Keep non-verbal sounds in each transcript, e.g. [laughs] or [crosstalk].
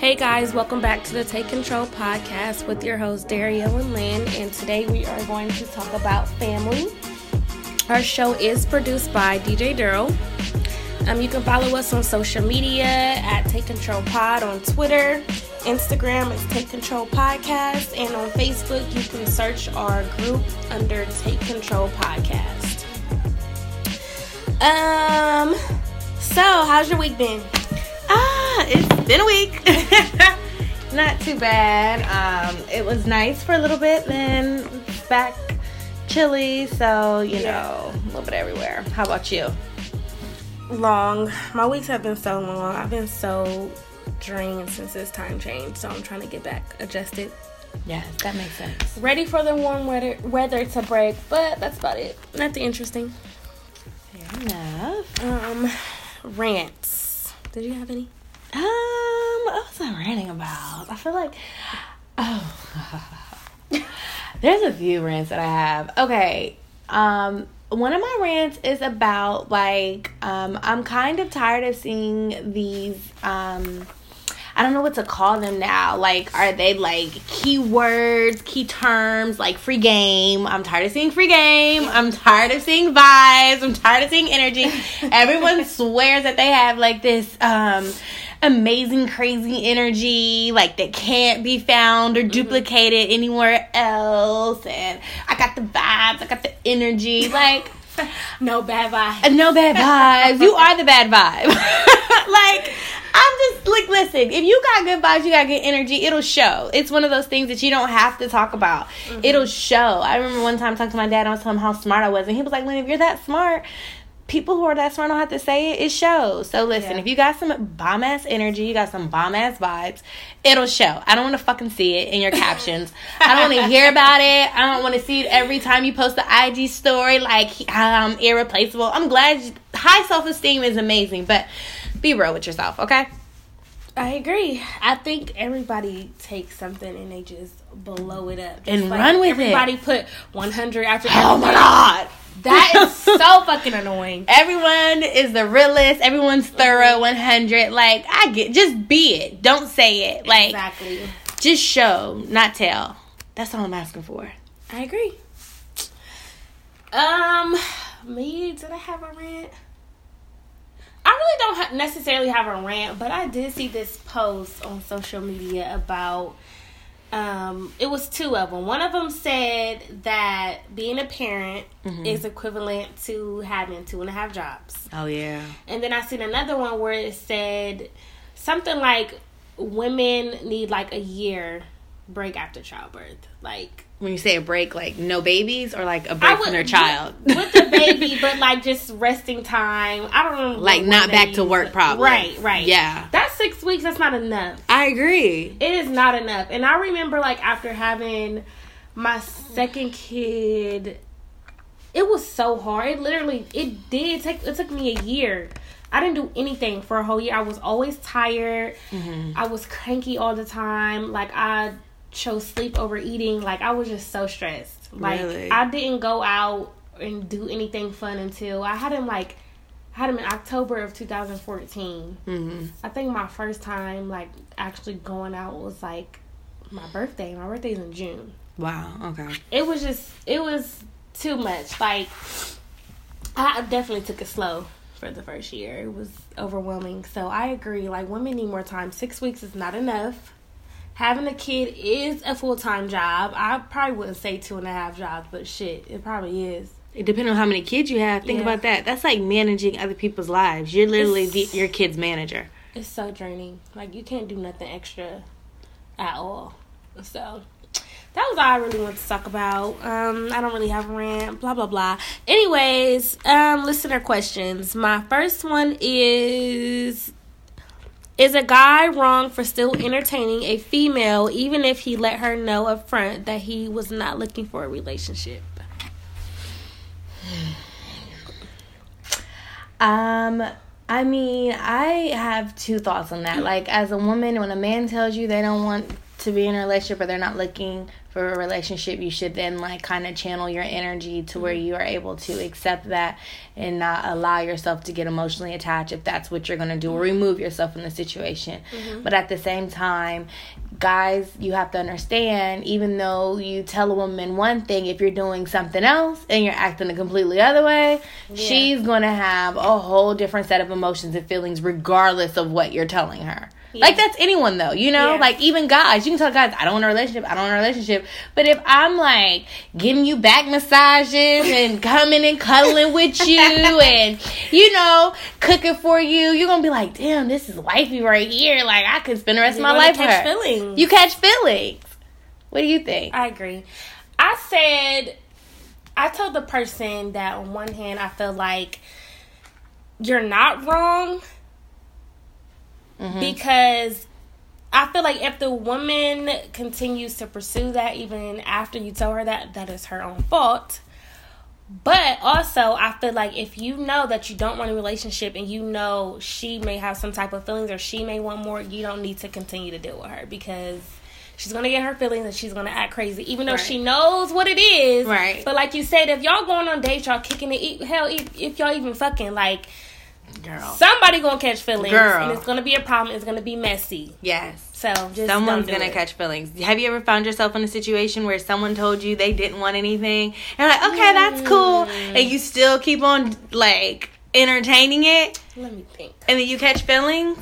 Hey guys, welcome back to the Take Control podcast with your host Dario and Lynn, and today we are going to talk about family. Our show is produced by DJ Duro. Um, you can follow us on social media at Take Control Pod on Twitter, Instagram is Take Control Podcast, and on Facebook you can search our group under Take Control Podcast. Um, so how's your week been? Ah, it's been a week. [laughs] Not too bad. Um, it was nice for a little bit, then back chilly. So you know, a little bit everywhere. How about you? long. My weeks have been so long. I've been so drained since this time change, so I'm trying to get back adjusted. Yes, that makes sense. Ready for the warm weather weather to break, but that's about it. Nothing interesting. Fair enough. Um, rants. Did you have any? Um, what was I ranting about? I feel like, oh, [laughs] there's a few rants that I have. Okay, um, one of my rants is about like, um, I'm kind of tired of seeing these, um, I don't know what to call them now. Like, are they like keywords, key terms, like free game? I'm tired of seeing free game. I'm tired of seeing vibes. I'm tired of seeing energy. [laughs] Everyone swears that they have like this um amazing, crazy energy, like that can't be found or duplicated anywhere else. And I got the vibes, I got the energy. Like, [laughs] No bad vibe. uh, no bad vibes. You are the bad vibe. [laughs] like, I'm just like, listen, if you got good vibes, you got good energy, it'll show. It's one of those things that you don't have to talk about. It'll show. I remember one time talking to my dad, I was telling him how smart I was, and he was like, Lynn, if you're that smart, people who are that smart don't have to say it. It shows. So listen, Yeah. if you got some bomb ass energy, you got some bomb ass vibes, it'll show. I don't want to fucking see it in your captions. [laughs] I don't want to hear about it. I don't want to see it every time you post the IG story like I'm irreplaceable. I'm glad you, high self esteem is amazing, but be real with yourself, okay? I agree. I think everybody takes something and they just blow it up. And Just run with it. everybody put 100 after Oh my god. That is [laughs] so fucking annoying. Everyone is the realest. Everyone's thorough, 100. Like, I get, just be it. Don't say it. Like, Exactly. just show, not tell. That's all I'm asking for. I agree. Um, me, did I have a rant? I really don't ha- necessarily have a rant, but I did see this post on social media about. Um, it was two of them. One of them said that being a parent is equivalent to having two and a half jobs. Oh, yeah. And then I seen another one where it said something like women need like a year break after childbirth. Like When you say a break, like no babies or like a break would from their child? with the [laughs] baby, but like just resting time. I don't know, Like not back to work probably. Right, right. Yeah. that's six weeks. That's not enough. I agree. It is not enough. And I remember like after having my second kid, it was so hard. It literally it did take it took me a year. I didn't do anything for a whole year. I was always tired. Mm-hmm. I was cranky all the time. Like I chose sleep over eating. Like I was just so stressed. Like Really? I didn't go out and do anything fun until I had him like I had him in October of 2014. hmm I think my first time like actually going out was like my birthday. My birthday's in June. Wow. Okay. It was just it was too much. Like I definitely took it slow for the first year. It was overwhelming. So I agree. Like women need more time. Six weeks is not enough. Having a kid is a full time job. I probably wouldn't say two and a half jobs, but shit, it probably is. It depends on how many kids you have. Think Yeah. about that. That's like managing other people's lives. You're literally the, your kid's manager. It's so draining. Like you can't do nothing extra at all. So that was all I really want to talk about. Um, I don't really have a rant. Blah blah blah. Anyways, um, listener questions. My first one is: Is a guy wrong for still entertaining a female even if he let her know up front that he was not looking for a relationship? Um, I mean, I have two thoughts on that. Like, as a woman, when a man tells you they don't want to be in a relationship or they're not looking for a relationship, you should then like kind of channel your energy to where mm-hmm. you are able to accept that and not allow yourself to get emotionally attached if that's what you're going to do or mm-hmm. remove yourself from the situation. Mm-hmm. But at the same time, guys, you have to understand even though you tell a woman one thing, if you're doing something else and you're acting a completely other way, she's going to have a whole different set of emotions and feelings regardless of what you're telling her. Like that's anyone though, you know? Yeah. Like even guys, you can tell guys, I don't want a relationship, I don't want a relationship. But if I'm like giving you back massages and [laughs] coming and cuddling with you and you know, cooking for you, you're gonna be like, damn, this is wifey right here. Like I could spend the rest You're of my life with catch her. feelings. You catch feelings. What do you think? I agree. I said, I told the person that on one hand, I feel like you're not wrong Mm-hmm. because I feel like if the woman continues to pursue that even after you tell her that, that is her own fault. But also, I feel like if you know that you don't want a relationship and you know she may have some type of feelings or she may want more, you don't need to continue to deal with her because she's gonna get her feelings and she's gonna act crazy, even though Right. she knows what it is. Right. But like you said, if y'all going on dates, y'all kicking it. Hell, if, if y'all even fucking like Girl. somebody gonna catch feelings, Girl. and it's gonna be a problem. It's gonna be messy. Yes. So just Someone's gonna it. catch feelings. Have you ever found yourself in a situation where someone told you they didn't want anything? And you're like, okay, that's cool. Mm. And you still keep on like entertaining it Let me think. and then you catch feelings?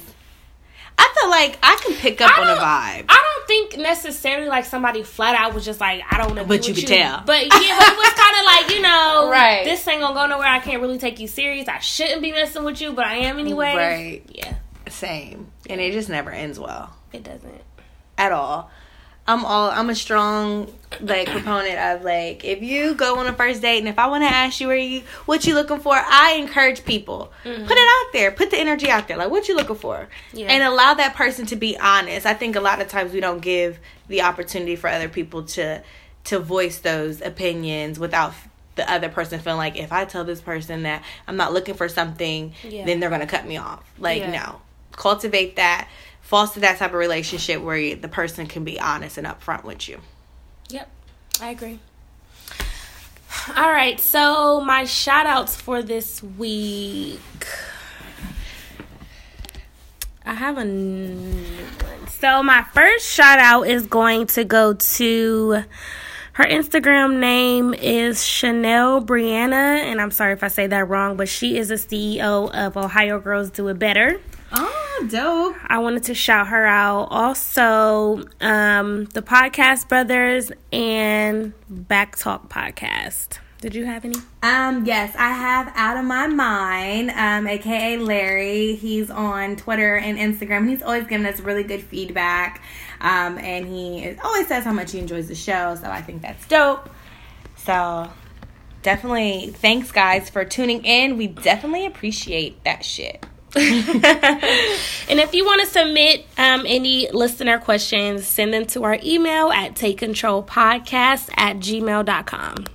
I feel like I can pick up on a vibe. I don't think necessarily like somebody flat out was just like, I don't want to. But you with could tell. But yeah, but it was [laughs] kind of like you know, Right. This ain't gonna go nowhere. I can't really take you serious. I shouldn't be messing with you, but I am anyway. Right. Yeah, Same. And it just never ends well. it doesn't. at all. I'm all I'm a strong like proponent of like if you go on a first date and if I want to ask you where you what you looking for, I encourage people mm-hmm. put it out there, put the energy out there. Like what you looking for, Yeah. and allow that person to be honest. I think a lot of times we don't give the opportunity for other people to to voice those opinions without the other person feeling like if I tell this person that I'm not looking for something, Yeah. then they're gonna cut me off. Like Yeah. no, cultivate that foster that type of relationship where the person can be honest and upfront with you. Yep, I agree. All right, so my shout outs for this week. I have a new one. So my first shout out is going to go to her Instagram name is Chanel Brianna, and I'm sorry if I say that wrong, but she is the CEO of Ohio Girls Do It Better. Oh, dope. I wanted to shout her out. Also, um, the Podcast Brothers and Back Talk Podcast. Did you have any? Um, yes, I have Out of My Mind, um, aka Larry. He's on Twitter and Instagram. He's always giving us really good feedback. Um, and he is, always says how much he enjoys the show, so I think that's dope. So definitely thanks guys for tuning in. We definitely appreciate that shit. [laughs] And if you want to submit um, any listener questions, send them to our email at takecontrolpodcast at gmail.com.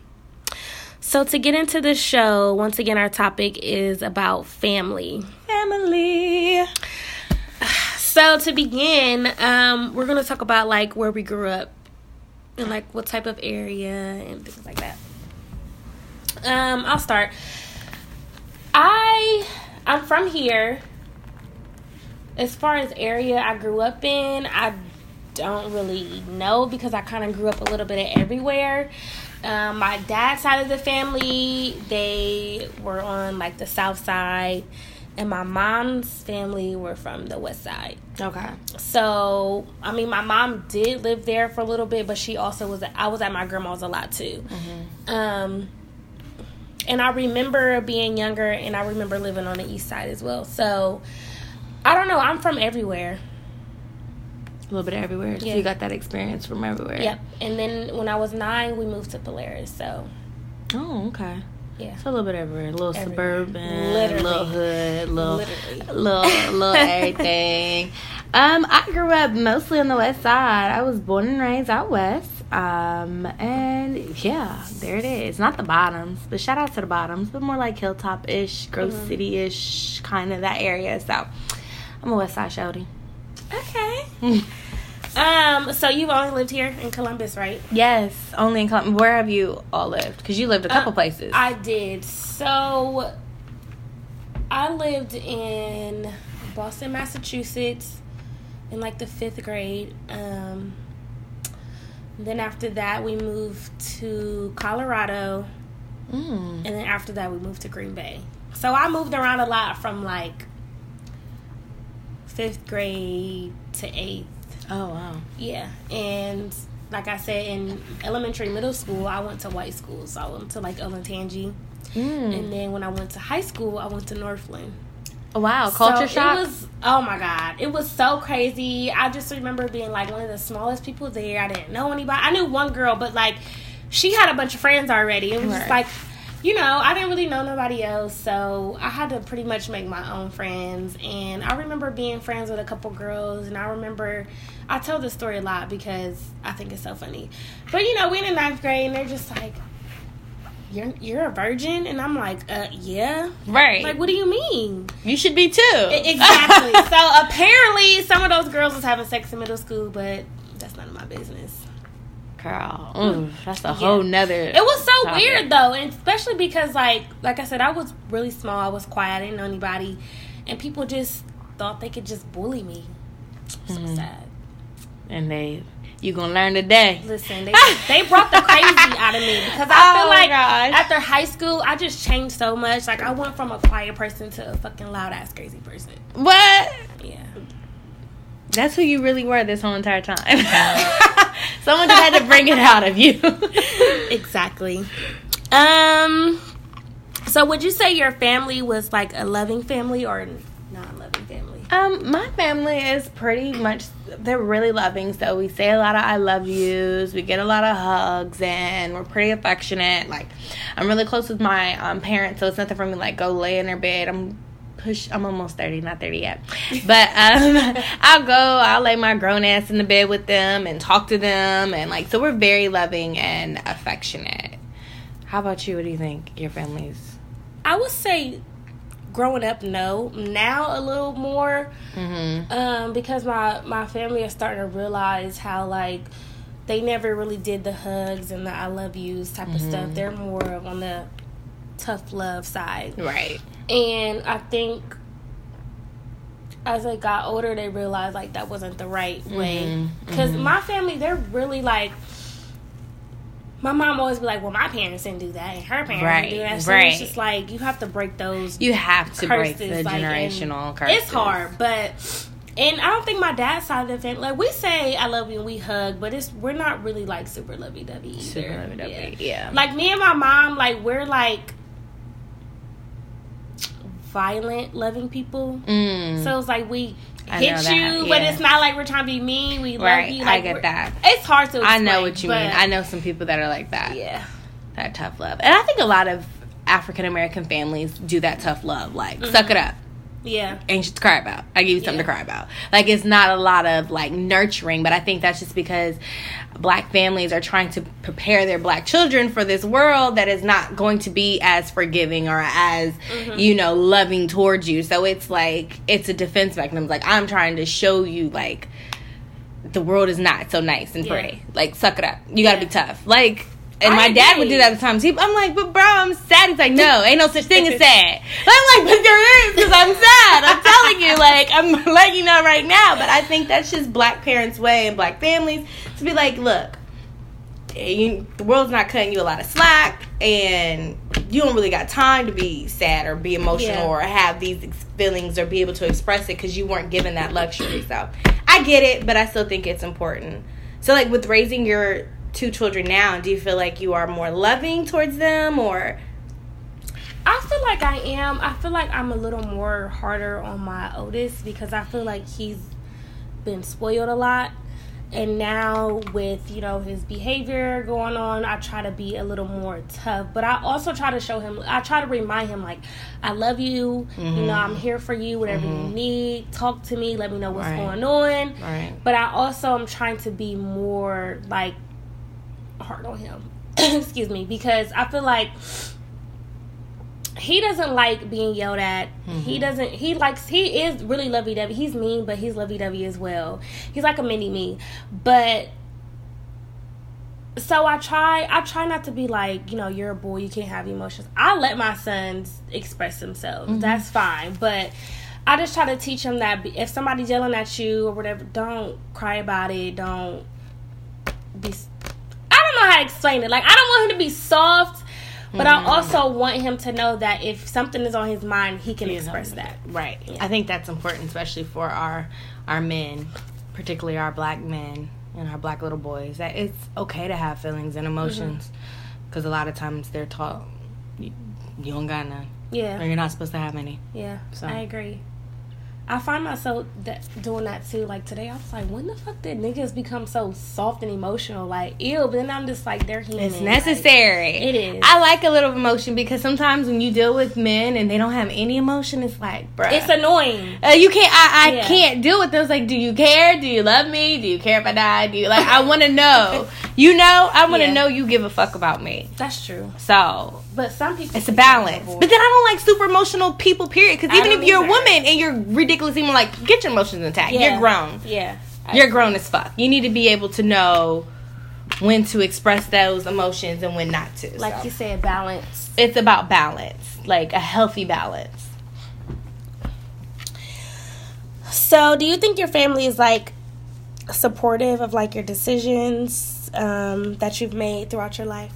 So, to get into the show, once again, our topic is about family. Family. [sighs] So, to begin, um, we're going to talk about like where we grew up and like what type of area and things like that. Um, I'll start. I I'm from here. As far as area I grew up in, I don't really know because I kind of grew up a little bit of everywhere. Um, my dad's side of the family, they were on like the south side, and my mom's family were from the west side. Okay. So, I mean, my mom did live there for a little bit, but she also was. I was at my grandma's a lot too. Um, and I remember being younger, and I remember living on the east side as well. So, I don't know. I'm from everywhere. A little bit everywhere. So Yeah. you got that experience from everywhere. Yep. And then when I was nine, we moved to Polaris. So, Oh, okay. yeah. So a little bit everywhere. A little Everywhere. suburban, Literally. little hood, little, Literally. little, little [laughs] everything. Um, I grew up mostly on the west side. I was born and raised out west. Um, and yeah, there it is. Not the bottoms, but shout out to the bottoms, but more like hilltop ish, gross Mm-hmm. City ish, kind of that area. So I'm a west side shouty. Okay. [laughs] Um, so you've only lived here in Columbus, right? Yes, only in Columbus. Where have you all lived? Because you lived a couple Uh, places. I did. So I lived in Boston, Massachusetts in like the fifth grade. Um, then after that, we moved to Colorado. mm. And then after that, we moved to Green Bay. So I moved around a lot from like fifth grade to eighth. Oh wow. Yeah. And like I said, in elementary, middle school, I went to white schools. So I went to like Olentangy. Mm. And then when I went to high school, I went to Northland. Wow, culture So shock. It was oh my god, it was so crazy. I just remember being like one of the smallest people there. I didn't know anybody. I knew one girl, but like she had a bunch of friends already. It was just like, you know, I didn't really know nobody else, so I had to pretty much make my own friends. And I remember being friends with a couple girls, and I remember I tell this story a lot because I think it's so funny. But you know, we in the ninth grade, and they're just like. You're, you're a virgin and I'm like uh yeah right. like what do you mean you should be too. [laughs] Exactly. so apparently, some of those girls was having sex in middle school, but that's none of my business. Girl, ooh, that's a Yeah. whole nother. It was so topic. weird though, and especially because like like I said, I was really small. I was quiet. I didn't know anybody, and people just thought they could just bully me. So Mhm. sad. And they, you gonna learn today. Listen, they they brought the crazy [laughs] out of me because I Oh, feel like gosh. after high school, I just changed so much. Like I went from a quiet person to a fucking loud ass crazy person. What? Yeah. That's who you really were this whole entire time. [laughs] Someone just had to bring it out of you. [laughs] exactly. Um. So, would you say your family was like a loving family or not loving family? Um, my family is pretty much they're really loving. So we say a lot of I love yous. We get a lot of hugs, and we're pretty affectionate. Like I'm really close with my um, parents, so it's nothing for me like go lay in their bed. I'm push. I'm almost thirty, not thirty yet, but um, [laughs] I'll go. I'll lay my grown ass in the bed with them and talk to them, and like so we're very loving and affectionate. How about you? What do you think your family's? I would say, growing up, no. Now a little more, Mm-hmm. um, because my my family is starting to realize how like they never really did the hugs and the I love yous type of stuff. They're more on the tough love side. Right. And I think as they got older, they realized like that wasn't the right way. Mhm, Because mhm. my family, they're really like. My mom always be like, "Well, my parents didn't do that, and her parents Right, didn't do that." So right. it's just like you have to break those. You have to break the like, generational curses. It's hard, but and I don't think my dad's side of the family like we say I love you and we hug, but it's we're not really like super lovey dovey. Super lovey-dovey, yeah. Like me and my mom, like we're like violent, loving people. Mm. So it's like we I hit you, but it's not like we're trying to be mean. We Right, love you. I get that. It's hard to. I know what you mean. I know some people that are like that. Yeah. That tough love. And I think a lot of African American families do that tough love. Like, suck mm-hmm. it up. Yeah. Shit to cry about. I give you something to cry about. Like, it's not a lot of like nurturing, but I think that's just because black families are trying to prepare their black children for this world that is not going to be as forgiving or as, mm-hmm. you know, loving towards you. So it's like, it's a defense mechanism. Like, I'm trying to show you, like, the world is not so nice and Yeah. pretty. Like, suck it up. You gotta be tough. Like, and I my dad would do that at the times. He, I'm like, but bro, I'm sad. He's like, no, ain't no such thing as [laughs] sad. I'm like, but there is because I'm sad. I'm telling you, like, I'm [laughs] letting you know right now. But I think that's just black parents' way and black families to be like, look, you, the world's not cutting you a lot of slack, and you don't really got time to be sad or be emotional Yeah. or have these feelings or be able to express it because you weren't given that luxury. So I get it, but I still think it's important. So, like with raising your two children now, do you feel like you are more loving towards them, or I feel like I am. I feel like I'm a little more harder on my oldest because I feel like he's been spoiled a lot. And now with, you know, his behavior going on, I try to be a little more tough. But I also try to show him I try to remind him like, I love you, you know, mm-hmm. I'm here for you, whatever you mm-hmm. need. Talk to me, let me know what's Right. going on. right? But I also am trying to be more like hard on him. [clears throat] Excuse me, because I feel like he doesn't like being yelled at. Mm-hmm. He doesn't. He likes. He is really lovey dovey. He's mean, but he's lovey dovey as well. He's like a mini me, but. So I try. I try not to be like you know you're a boy. You can't have emotions. I let my sons express themselves. Mm-hmm. That's fine, but. I just try to teach them that if somebody's yelling at you or whatever, don't cry about it. Don't be. Know how to explain it. Like I don't want him to be soft, but I mm-hmm. also want him to know that if something is on his mind, he can express that. Right. I think that's important, especially for our our men, particularly our black men and our black little boys. That it's okay to have feelings and emotions, mm-hmm. because a lot of times they're taught you, you don't got none, Yeah. or Yeah, you're not supposed to have any. yeah, So- I agree. I find myself that doing that too. Like today, I was like, when the fuck did niggas become so soft and emotional? Like, ew. But then I'm just like, they're human. It's Like, necessary. it is. I like a little emotion because sometimes when you deal with men and they don't have any emotion, it's like, bruh. it's annoying. Uh, you can't. I, I Yeah. can't deal with those. Like, do you care? Do you love me? Do you care if I die? Do you like? I want to know. [laughs] You know, I want to Yeah. know you give a fuck about me. That's true. So But some people, it's a balance. But then I don't like super emotional people. Period. Because even if you're a woman and you're ridiculous, even like get your emotions intact. Yeah. You're grown. Yeah, I- You're grown as fuck. You need to be able to know when to express those emotions and when not to. like So you said, balance. it's about balance, like a healthy balance. So, do you think your family is like supportive of like your decisions um, that you've made throughout your life?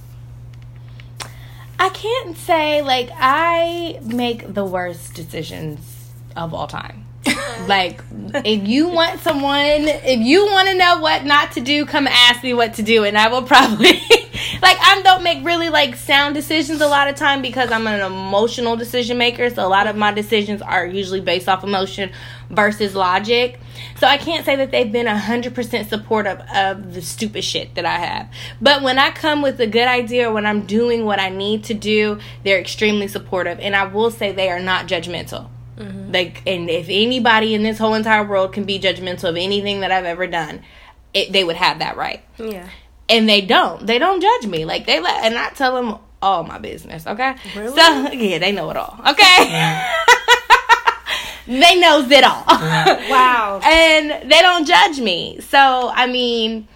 I can't say like I make the worst decisions of all time. [laughs] like if you want someone, if you want to know what not to do, come ask me what to do, and I will probably [laughs] like I don't make really like sound decisions a lot of time because I'm an emotional decision maker. So a lot of my decisions are usually based off emotion versus logic. So I can't say that they've been 100% supportive of the stupid shit that I have. But when I come with a good idea or when I'm doing what I need to do, they're extremely supportive. And I will say they are not judgmental. Mm-hmm. Like, and if anybody in this whole entire world can be judgmental of anything that I've ever done, it, they would have that right. Yeah. And they don't. They don't judge me. Like they let, and I tell them all my business. Okay. Really? So yeah, they know it all. Okay. [laughs] they knows it all. [laughs] Wow. [laughs] and they don't judge me. So I mean,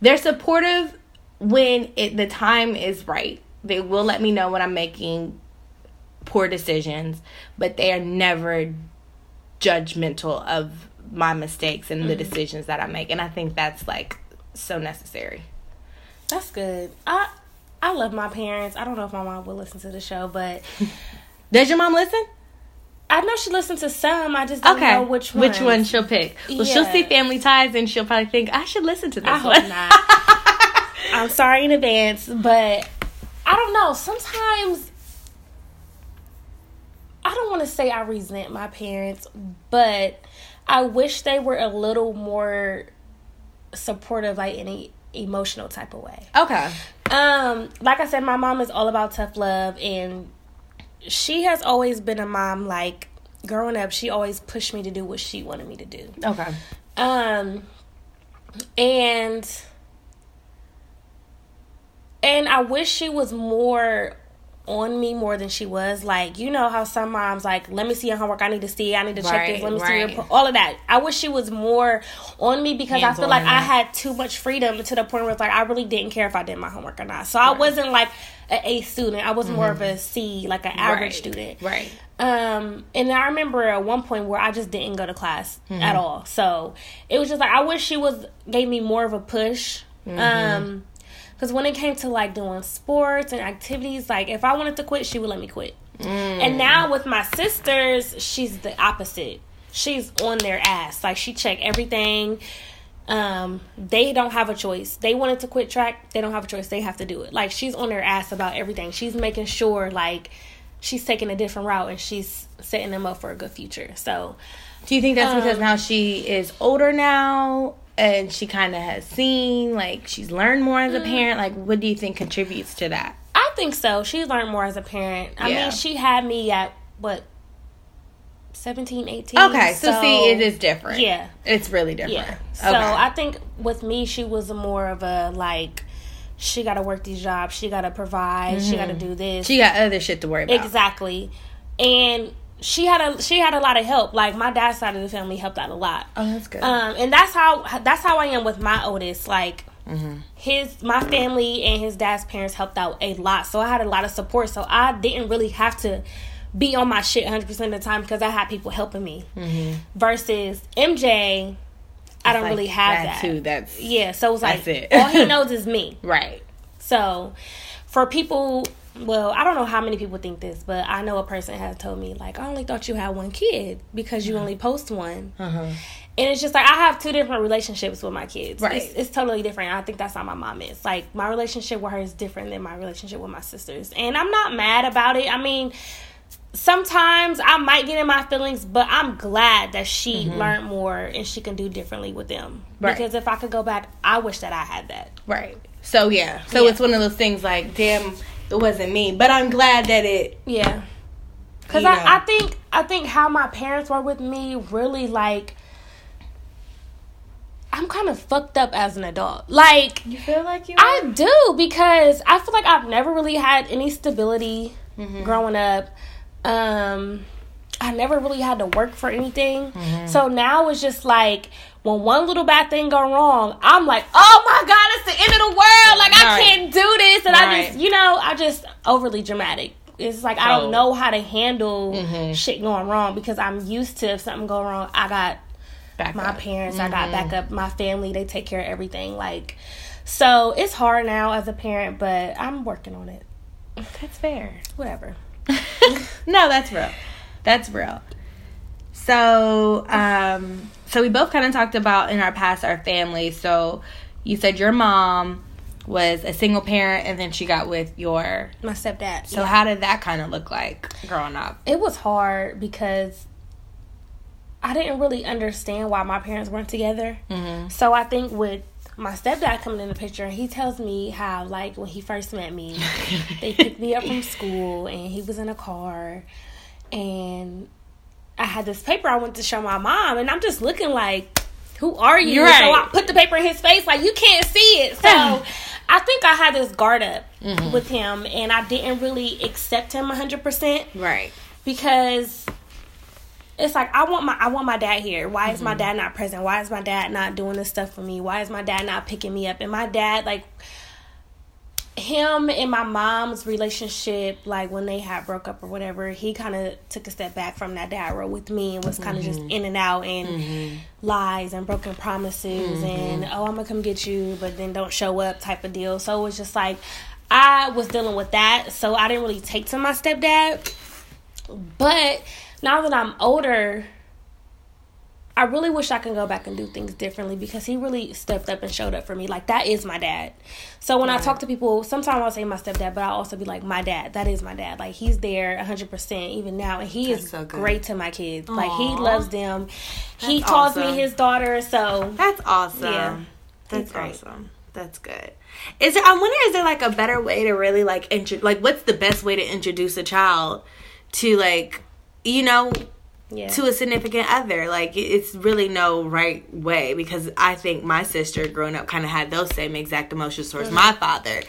they're supportive when it the time is right. They will let me know when I'm making poor decisions, but they are never judgmental of my mistakes and the mm. decisions that I make. And I think that's like so necessary. That's good. I I love my parents. I don't know if my mom will listen to the show, but [laughs] Does your mom listen? I know she listens to some. I just don't Okay. know which one. Which one she'll pick? Well, she'll see Family Ties and she'll probably think I should listen to this I one. hope not. [laughs] I'm sorry in advance, but I don't know. Sometimes I don't want to say I resent my parents, but I wish they were a little more supportive, like any emotional type of way. Okay. Um, like I said, my mom is all about tough love, and she has always been a mom. Like growing up, she always pushed me to do what she wanted me to do. Okay. Um, and and I wish she was more on me more than she was. Like, you know how some moms like, let me see your homework. I need to see. I need to check Right, this. Let me see your pro-" all of that. I wish she was more on me because I feel like in I had too much freedom to the point where it's like I really didn't care if I did my homework or not. So I wasn't like an A student. I was more of a C, like an average Mm-hmm. Right. student. Right. Um, and I remember at one point where I just didn't go to class Mm-hmm. at all. So it was just like I wish she was gave me more of a push. Mm-hmm. Um, because when it came to like doing sports and activities, like if I wanted to quit, she would let me quit. Mm. And now with my sisters, she's the opposite. She's on their ass. Like she check everything. Um, they don't have a choice. They wanted to quit track. They don't have a choice. They have to do it. Like she's on their ass about everything. She's making sure like she's taking a different route and she's setting them up for a good future. So Do you think that's because Um, now she is older now and she kind of has seen, like, she's learned more as a Mm. parent? Like, what do you think contributes to that? I think so. She's learned more as a parent. I Yeah. mean, she had me at what 17, 18. Okay, so, see, it is different. Yeah. It's really different. Yeah. So okay. I think with me, she was more of a like she got to work these jobs. She got to provide. She got to do this. She got other shit to worry about. exactly. And she had a she had a lot of help. Like my dad's side of the family helped out a lot. Oh, that's good. Um, and that's how that's how I am with my oldest. Like his my family and his dad's parents helped out a lot, so I had a lot of support. So I didn't really have to be on my shit 100 percent of the time because I had people helping me. Versus MJ, I don't Like, really have that. too. That's Yeah, so it's like That's it. all he knows is me. [laughs] right. So, for people, well, I don't know how many people think this, but I know a person has told me like, I only thought you had one kid because you only post one, Uh-huh. and it's just like I have two different relationships with my kids. Right. It's, it's totally different. I think that's how my mom is. Like my relationship with her is different than my relationship with my sisters, and I'm not mad about it. I mean. Sometimes I might get in my feelings, but I'm glad that she learned more and she can do differently with them. Mm-hmm. Right. Because if I could go back, I wish that I had that. Right. So yeah. So Yeah. it's one of those things like, damn, it wasn't me. But I'm glad that it Yeah. Cause You know. I, I think I think how my parents were with me really like I'm kind of fucked up as an adult. Like You feel like you I do because I feel like I've never really had any stability Mm-hmm. growing up. Um I never really had to work for anything. Mm-hmm. So now it's just like when one little bad thing go wrong, I'm like, oh my god, it's the end of the world. Like I Right. can't do this, and I just, you know, I just overly dramatic. It's like I Oh. don't know how to handle Mhm. shit going wrong because I'm used to if something go wrong, I got back my up. parents, I got backup, my family, they take care of everything. Like, so it's hard now as a parent, but I'm working on it. That's fair. Whatever. [laughs] no, that's real. That's real. So, um, so we both kind of talked about in our past our family. So, you said your mom was a single parent, and then she got with your. My stepdad. So, yeah. how did that kind of look like growing up? it was hard because I didn't really understand why my parents weren't together. Mm-hmm. So I think with my stepdad coming in the picture, he tells me how like when he first met me, [laughs] they picked me up from school and he was in a car and I had this paper I went to show my mom and I'm just looking like who are you? You're So. I put the paper in his face like you can't see it. So I think I had this guard up Mm-hmm. with him and I didn't really accept him 100% Right. because it's like I want my I want my dad here. Why is Mm-hmm. my dad not present? Why is my dad not doing this stuff for me? Why is my dad not picking me up? And my dad like him and my mom's relationship, like when they had broke up or whatever, he kind of took a step back from that dad role with me and was kind of just Mm-hmm. in and out and lies and broken promises Mm-hmm. and oh I'm gonna come get you, but then don't show up type of deal. So it was just like I was dealing with that, so I didn't really take to my stepdad. But now that I'm older, I really wish I could go back and do things differently because he really stepped up and showed up for me. Like that is my dad. So when I talk to people, sometimes I'll say my stepdad, but I'll also be like, my dad. That is my dad. Like he's there 100% even now, and he That's is so great to my kids. Like he loves them. he calls awesome. me his daughter. So That's awesome. Yeah. That's awesome. That's good. Is it, I wonder, is there like a better way to really like intro? Like, what's the best way to introduce a child to like, you know, yeah, to a significant other? Like, it's really no right way because I think my sister growing up kind of had those same exact emotions towards my father.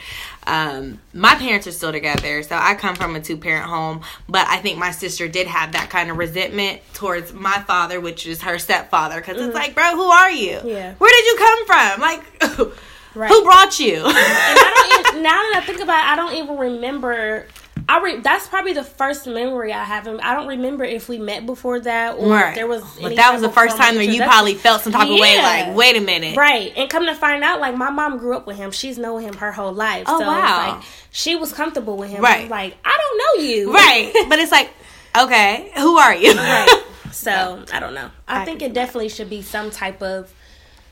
Um, my parents are still together, so I come from a two parent home, but I think my sister did have that kind of resentment towards my father, which is her stepfather, because it's like, bro, who are you? Yeah. Where did you come from? Like, [laughs] Right. who brought you? And I don't even, [laughs] now that I think about it, I don't even remember. I re, that's probably the first memory I have. I don't remember if we met before that or if there was. But that was the first time that you introduction. probably felt some type of way, like, wait a minute. Right, and come to find out, like my mom grew up with him. She's known him her whole life. Oh, so wow. like she was comfortable with him. Right. I'm like I don't know you. Right. [laughs] but it's like, okay, who are you? right. So [laughs] I don't know. I, I think it definitely should be some type of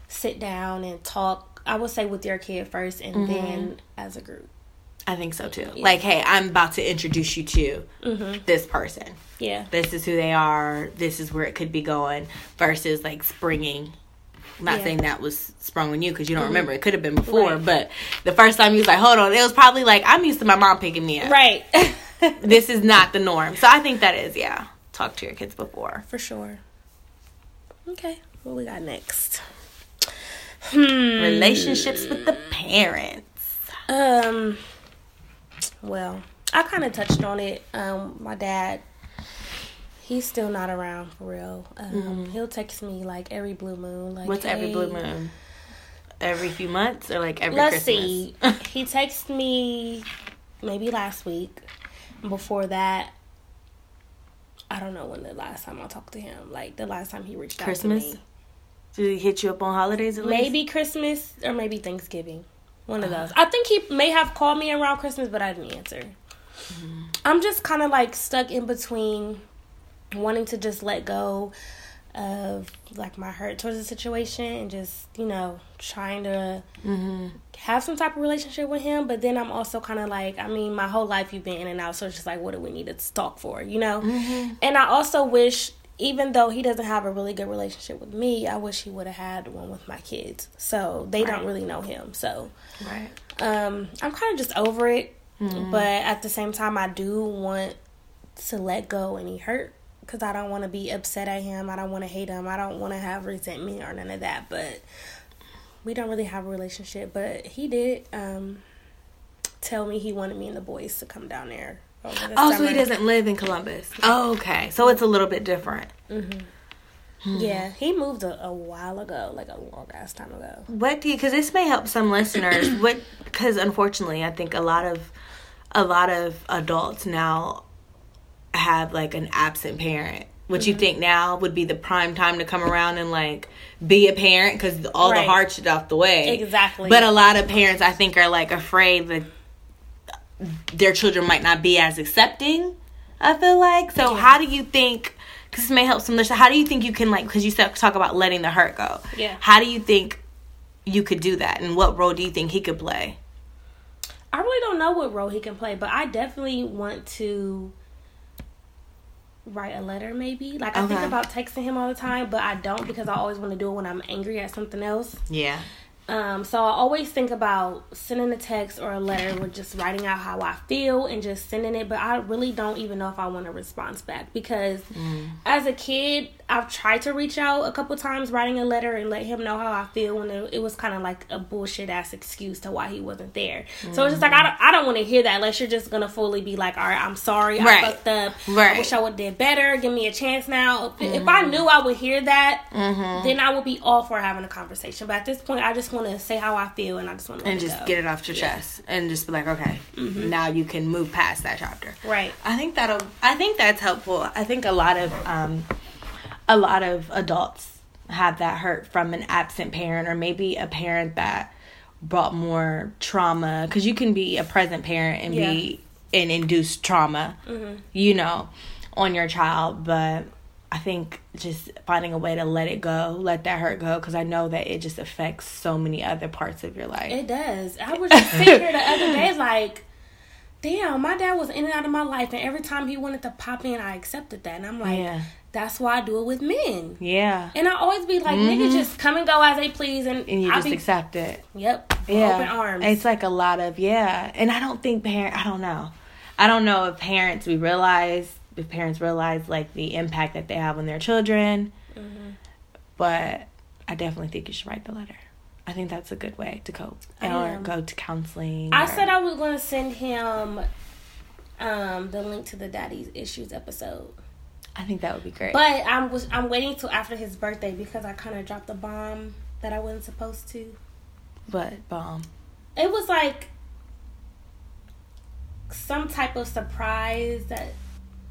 sit down and talk. I would say with your kid first, and Mm-hmm. then as a group. I think so too. Like, hey, I'm about to introduce you to this person. Yeah. This is who they are. This is where it could be going. Versus like springing. I'm not Yeah. saying that was sprung on you because you don't remember. It could have been before, Right. but the first time you was like, hold on, it was probably like I'm used to my mom picking me up. Right. [laughs] This is not the norm. So I think that is yeah. Talk to your kids before. For sure. Okay. What we got next? Hmm. Relationships with the parents. Um. Well, I kind of touched on it. Um, my dad, he's still not around for real. Um, he'll text me like every blue moon. Like, Mm-hmm. What's every blue moon? Every few months or like every Let's Christmas? see. [laughs] he texted me maybe last week. Before that, I don't know when the last time I talked to him. Like the last time he reached Christmas? out to me. Christmas? Did he hit you up on holidays at least? Maybe Christmas or maybe Thanksgiving. One of those. I think he may have called me around Christmas, but I didn't answer. I'm just kind of like stuck in between wanting to just let go of like my hurt towards the situation and just, you know, trying to Mm-hmm. have some type of relationship with him. But then I'm also kind of like, I mean, my whole life you've been in and out, so it's just like, what do we need to talk for, you know? Mm-hmm. And I also wish, even though he doesn't have a really good relationship with me, I wish he would have had one with my kids. So they don't really know him. So Right. um, I'm kind of just over it. Mm-hmm. But at the same time, I do want to let go any hurt because I don't want to be upset at him. I don't want to hate him. I don't want to have resentment or none of that. But we don't really have a relationship. But he did um, tell me he wanted me and the boys to come down there. The Oh, so he doesn't live in Columbus. Oh, okay. So it's a little bit different. Yeah, he moved a, a while ago, like a long ass time ago. What do you? Because this may help some listeners. [clears throat] What? Because unfortunately, I think a lot of a lot of adults now have like an absent parent. What Mm-hmm. you think now would be the prime time to come around and like be a parent because all the Right. hard shit off the way. Exactly. But a lot of parents, I think, are like afraid that their children might not be as accepting. I feel like. So Yeah. how do you think? Because this may help some listeners. How do you think you can like? Because you said talk about letting the hurt go. Yeah. How do you think you could do that, and what role do you think he could play? I really don't know what role he can play, but I definitely want to write a letter maybe. Like I think about texting him all the time, but I don't because I always want to do it when I'm angry at something else. Yeah. Um, so I always think about sending a text or a letter with just writing out how I feel and just sending it, but I really don't even know if I want a response back because as a kid, I've tried to reach out a couple times writing a letter and let him know how I feel When it, it was kind of like a bullshit ass excuse to why he wasn't there. So it's just like I don't, I don't want to hear that unless you're just gonna fully be like, all right, I'm sorry, I Right. fucked up. I wish I would did better. Give me a chance now. If, if I mm-hmm. knew I would hear that, mm-hmm. then I would be all for having a conversation. But at this point, I just want to say how I feel and I just want to And just get it off your chest, and just be like, okay, mm-hmm. now you can move past that chapter. right. I think that'll. I think that's helpful. I think a lot of um, a lot of adults have that hurt from an absent parent, or maybe a parent that brought more trauma. Because you can be a present parent and be and induce trauma, mm-hmm. you know, on your child. But I think just finding a way to let it go, let that hurt go, because I know that it just affects so many other parts of your life. It does. I was just sitting here the [laughs] other day, like, damn, my dad was in and out of my life, and every time he wanted to pop in, I accepted that, and I'm like, Yeah. That's why I do it with men. yeah. And I always be like, niggas just come and go as they please, and, And you I just be, accept it. yep, yeah. open arms. It's like a lot of yeah, and I don't think parent. I don't know. I don't know if parents we realize if parents realize like the impact that they have on their children. Mm-hmm. But I definitely think you should write the letter. I think that's a good way to cope, or go to counseling. I or- said I was going to send him um, the link to the Daddy's Issues episode. I think that would be great. But I'm I'm waiting till after his birthday because I kind of dropped a bomb that I wasn't supposed to. but bomb. It was like some type of surprise that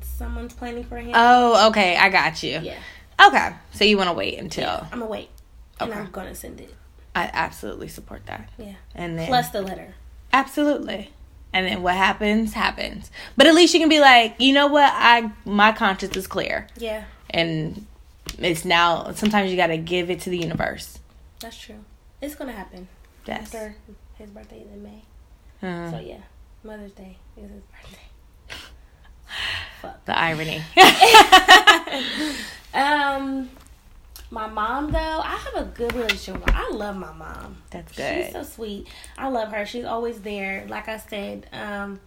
someone's planning for him. Oh, okay, I got you. yeah, Okay, so you want to wait until I'm gonna wait, and I'm gonna send it. I absolutely support that. Yeah, And then plus the letter. Absolutely. And then what happens happens. But at least you can be like, you know what? I my conscience is clear. Yeah, And it's now sometimes you got to give it to the universe. that's true. It's gonna happen Yes. after his birthday is in May. Mhm. So yeah, Mother's Day is his birthday. Fuck. The irony. [laughs] Um, my mom though, I have a good relationship with. Her. I love my mom. That's good. She's so sweet. I love her. She's always there. Like I said, um,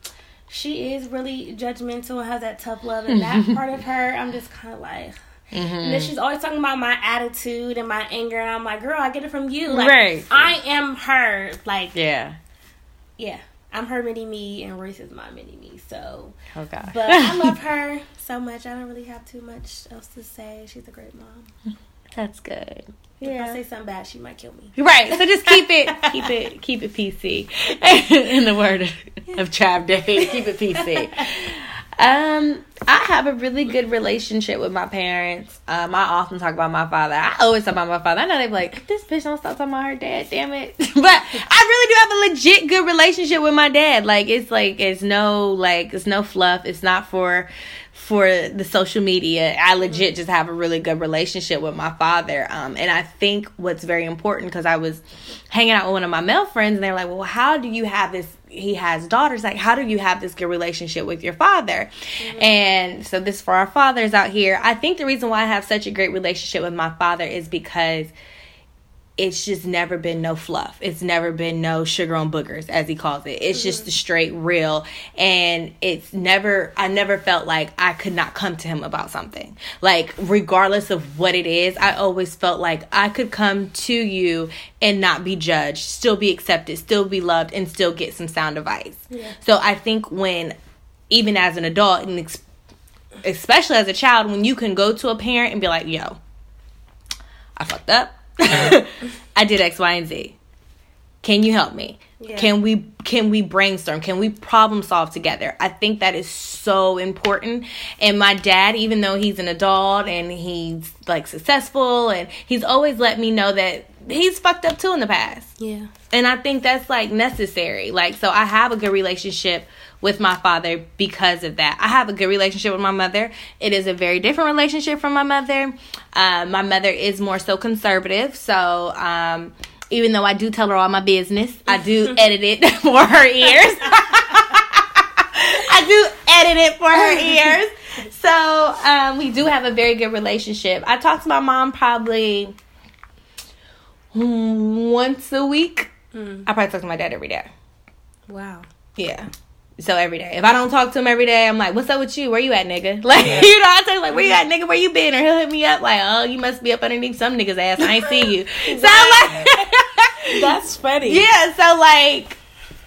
she is really judgmental and has that tough love, and that [laughs] part of her, I'm just kind of like. And Mm-hmm. then she's always talking about my attitude and my anger, and I'm like, girl, I get it from you. Like, Right. I am her. Like, yeah. yeah, I'm her mini me, and Royce is my mini me. So, oh gosh, but I love [laughs] her so much. I don't really have too much else to say. She's a great mom. [laughs] That's good. If I say something bad, she might kill me. Right. So just keep it, [laughs] keep it, keep it PC. [laughs] In the word of, of Day, keep it PC. Um, I have a really good relationship with my parents. Um, I often talk about my father. I always talk about my father. I know they're like, this bitch don't stop talking about her dad, damn it. [laughs] but I really do have a legit good relationship with my dad. Like it's like it's no like it's no fluff. It's not for for the social media. I legit just have a really good relationship with my father. Um, and I think what's very important because I was hanging out with one of my male friends and they're like, well, how do you have this? He has daughters. Like, how do you have this good relationship with your father? Mm-hmm. And so, this for our fathers out here. I think the reason why I have such a great relationship with my father is because it's just never been no fluff. It's never been no sugar on boogers, as he calls it. It's mm-hmm. just the straight real. And it's never, I never felt like I could not come to him about something. Like, regardless of what it is, I always felt like I could come to you and not be judged, still be accepted, still be loved, and still get some sound advice. Yeah. So I think when, even as an adult, and especially as a child, when you can go to a parent and be like, yo, I fucked up [laughs] I did X, Y, and Z. Can you help me? Yeah. Can we can we brainstorm? Can we problem solve together? I think that is so important. And my dad, even though he's an adult and he's like successful and he's always let me know that he's fucked up too in the past. Yeah. And I think that's like necessary. Like so I have a good relationship with my father because of that. I have a good relationship with my mother. It is a very different relationship from my mother. Uh, my mother is more so conservative. So, um, even though I do tell her all my business, I do [laughs] edit it [laughs] for her ears. I do edit it for her ears. So, um, we do have a very good relationship. I talk to my mom probably once a week. Mm. I probably talk to my dad every day. Wow. Yeah. So every day. If I don't talk to him every day, I'm like, what's up with you? Where you at, nigga? [laughs] Like, yeah. you know, I tell him, like, where you at, nigga? Where you been? Or he'll hit me up like, oh, you must be up underneath some nigga's ass. I ain't see you. [laughs] so like, [laughs] that's funny. Yeah. So like,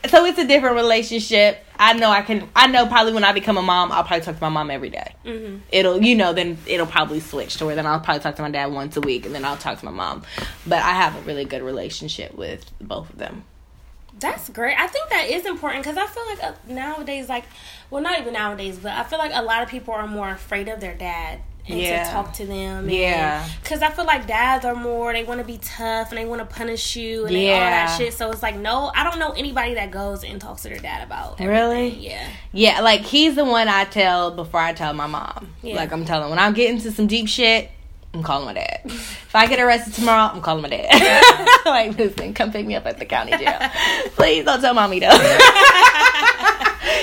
so it's a different relationship. I know I can. I know probably when I become a mom, I'll probably talk to my mom every day. Mm-hmm. It'll, you know, then it'll probably switch to where then I'll probably talk to my dad once a week, and then I'll talk to my mom. But I have a really good relationship with both of them. That's great. I think that is important because I feel like uh, nowadays, like, well, not even nowadays, but I feel like a lot of people are more afraid of their dad and yeah. to talk to them. yeah. Because I feel like dads are more, they want to be tough and they want to punish you and yeah. all that shit. So it's like, no, I don't know anybody that goes and talks to their dad about everything. Really? Yeah. Yeah, like he's the one I tell before I tell my mom. Yeah. Like I'm telling, when I'm getting to some deep shit, I'm calling my dad. If I get arrested tomorrow, I'm calling my dad. [laughs] like, listen, come pick me up at the county jail. [laughs] Please don't tell mommy though. [laughs]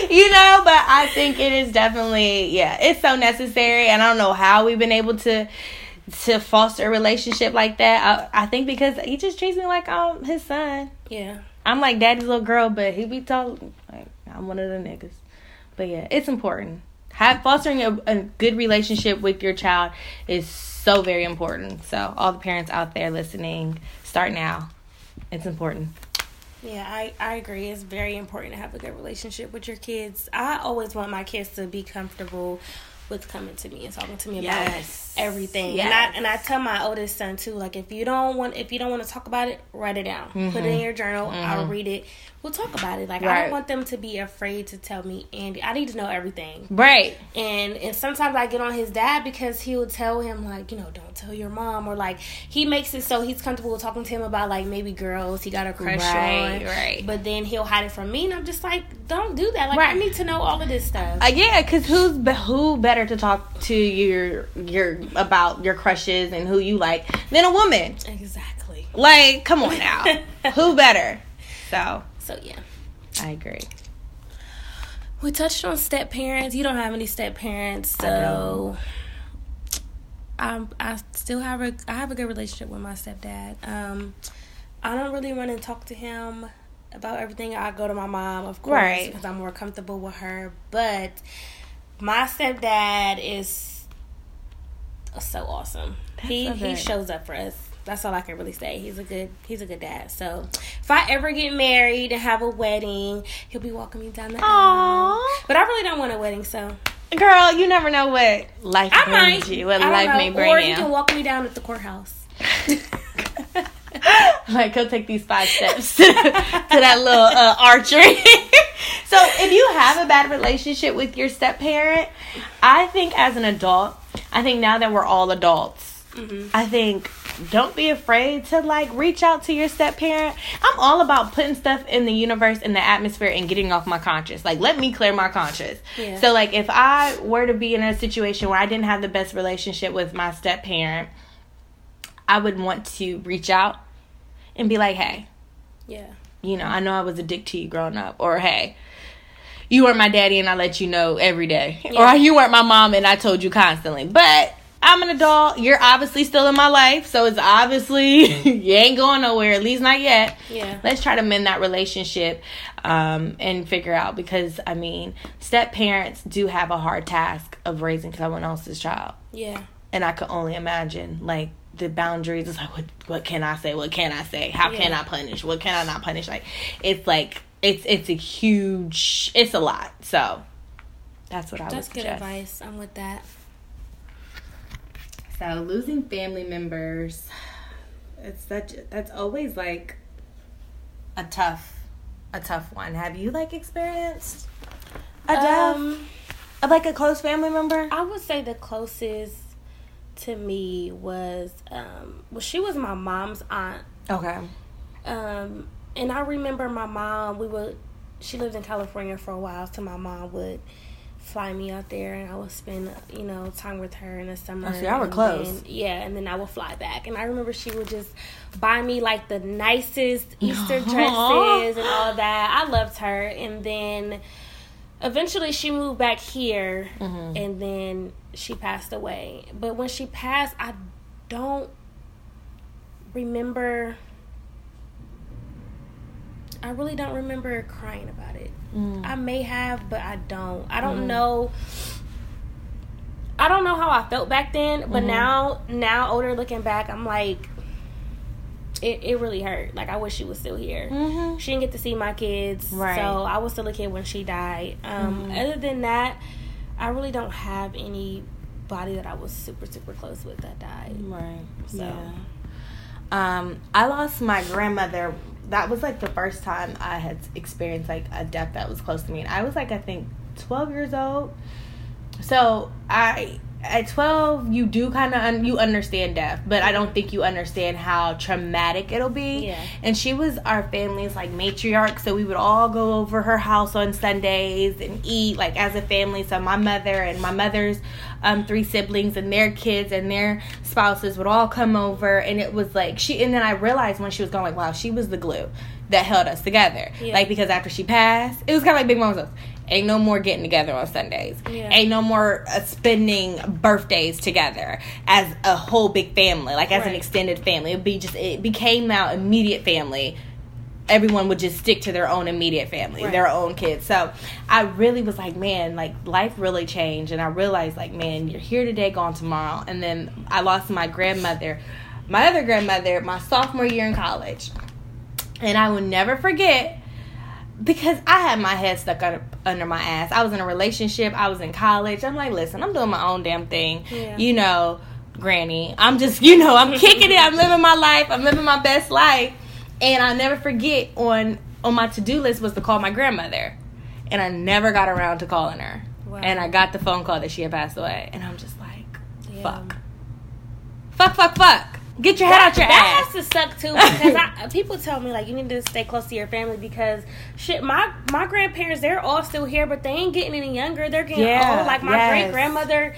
you know, but I think it is definitely, yeah, it's so necessary. And I don't know how we've been able to to foster a relationship like that. I, I think because he just treats me like I'm his son. Yeah. I'm like daddy's little girl, but he be told like I'm one of the niggas. But yeah, it's important. Have fostering a, a good relationship with your child is so very important. So all the parents out there listening, start now. It's important. Yeah, I, I agree. It's very important to have a good relationship with your kids. I always want my kids to be comfortable with coming to me and talking to me about yes. everything. Yes. And I and I tell my oldest son too, like if you don't want if you don't want to talk about it, write it down. Mm-hmm. Put it in mm-hmm. your journal. Mm-hmm. I'll read it we'll talk about it. Like right. I don't want them to be afraid to tell me, Andy. I need to know everything. Right. And and sometimes I get on his dad because he will tell him like, you know, don't tell your mom, or like he makes it so he's comfortable talking to him about like maybe girls he got a crush right, on. Right. But then he'll hide it from me, and I'm just like, don't do that. Like right. I need to know all of this stuff. Uh, yeah, because who's who better to talk to your your about your crushes and who you like than a woman? Exactly. Like, come on now, [laughs] who better? So so yeah. I agree. We touched on step parents. You don't have any step parents, so I, I still have a I have a good relationship with my stepdad. Um, I don't really run and talk to him about everything. I go to my mom, of course, right. because I'm more comfortable with her. But my stepdad is so awesome. That's he so he shows up for us that's all I can really say. He's a good he's a good dad. So if I ever get married and have a wedding, he'll be walking me down the aisle. But I really don't want a wedding, so Girl, you never know what life I brings might. you. What life know. may bring or you. you can walk me down at the courthouse. [laughs] like he'll take these five steps [laughs] to, that little uh, archery. [laughs] so if you have a bad relationship with your step parent, I think as an adult, I think now that we're all adults, Mhm. I think don't be afraid to like reach out to your step parent. I'm all about putting stuff in the universe in the atmosphere and getting off my conscience. Like let me clear my conscience. Yeah. So like if I were to be in a situation where I didn't have the best relationship with my step parent, I would want to reach out and be like, "Hey, Yeah. you know, I know I was a dick to you growing up," or "Hey, you weren't my daddy and I let you know every day," Yeah. or "You weren't my mom and I told you constantly." But I'm an adult. You're obviously still in my life, so it's obviously [laughs] you ain't going nowhere. At least not yet. Yeah. Let's try to mend that relationship um, and figure out because I mean, step parents do have a hard task of raising someone else's child Yeah. and I could only imagine like the boundaries. It's like what what can I say? What can I say? How can I punish? What can I not punish? Like it's like it's it's a huge it's a lot. So that's what I That's would good advice. I'm with that. So losing family members, it's such that's always like a tough a tough one. Have you like experienced a death Um, of like a close family member? I would say the closest to me was um well she was my mom's aunt. Okay. Um and I remember my mom we would she lived in California for a while so my mom would fly me out there and I would spend you know time with her in the summer. Oh, so y'all were close. then- yeah, and then I would fly back. And I remember she would just buy me like the nicest Easter [laughs] dresses and all that. I loved her and then eventually she moved back here Mhm. and then she passed away. But when she passed, I don't remember. I really don't remember crying about it. Mm. I may have, but I don't. I don't Mhm. know. I don't know how I felt back then, but Mhm. now, now older looking back, I'm like, it, it really hurt. Like I wish she was still here. Mhm. She didn't get to see my kids, Right. so I was still a kid when she died. Um, Mhm. Other than that, I really don't have anybody that I was super super close with that died. Right. So. Yeah. Um, I lost my grandmother. That was like the first time I had experienced like a death that was close to me. And I was like, I think, 12 years old. So I, at 12, you do kind of, un- you understand death, but I don't think you understand how traumatic it'll be. Yeah. And she was our family's like matriarch, so we would all go over her house on Sundays and eat like as a family. So my mother and my mother's um, three siblings and their kids and their spouses would all come over, and it was like she. And then I realized when she was going, like, wow, she was the glue that held us together. Yeah. Like because after she passed, it was kind of like Big house. Ain't no more getting together on Sundays. Yeah. Ain't no more uh, spending birthdays together as a whole big family, like as an extended family. It be just it became now immediate family. Everyone would just stick to their own immediate family, Right. their own kids. So I really was like, man, like life really changed, and I realized, like, man, you're here today, gone tomorrow. And then I lost my grandmother, my other grandmother, my sophomore year in college, and I will never forget because I had my head stuck under, my ass. I was in a relationship. I was in college. I'm like, listen, I'm doing my own damn thing. Yeah. You know, granny. I'm just, you know, I'm kicking it. I'm [laughs] living my life. I'm living my best life. And I'll never forget on on my to do list was to call my grandmother. And I never got around to calling her. Wow. And I got the phone call that she had passed away. And I'm just like, Yeah. fuck. Fuck, fuck, fuck. Get your head out your that ass. has to suck too [laughs] because I, uh, people tell me like you need to stay close to your family because shit my my grandparents they're all still here but they ain't getting any younger they're getting Yeah, old like my yes. great grandmother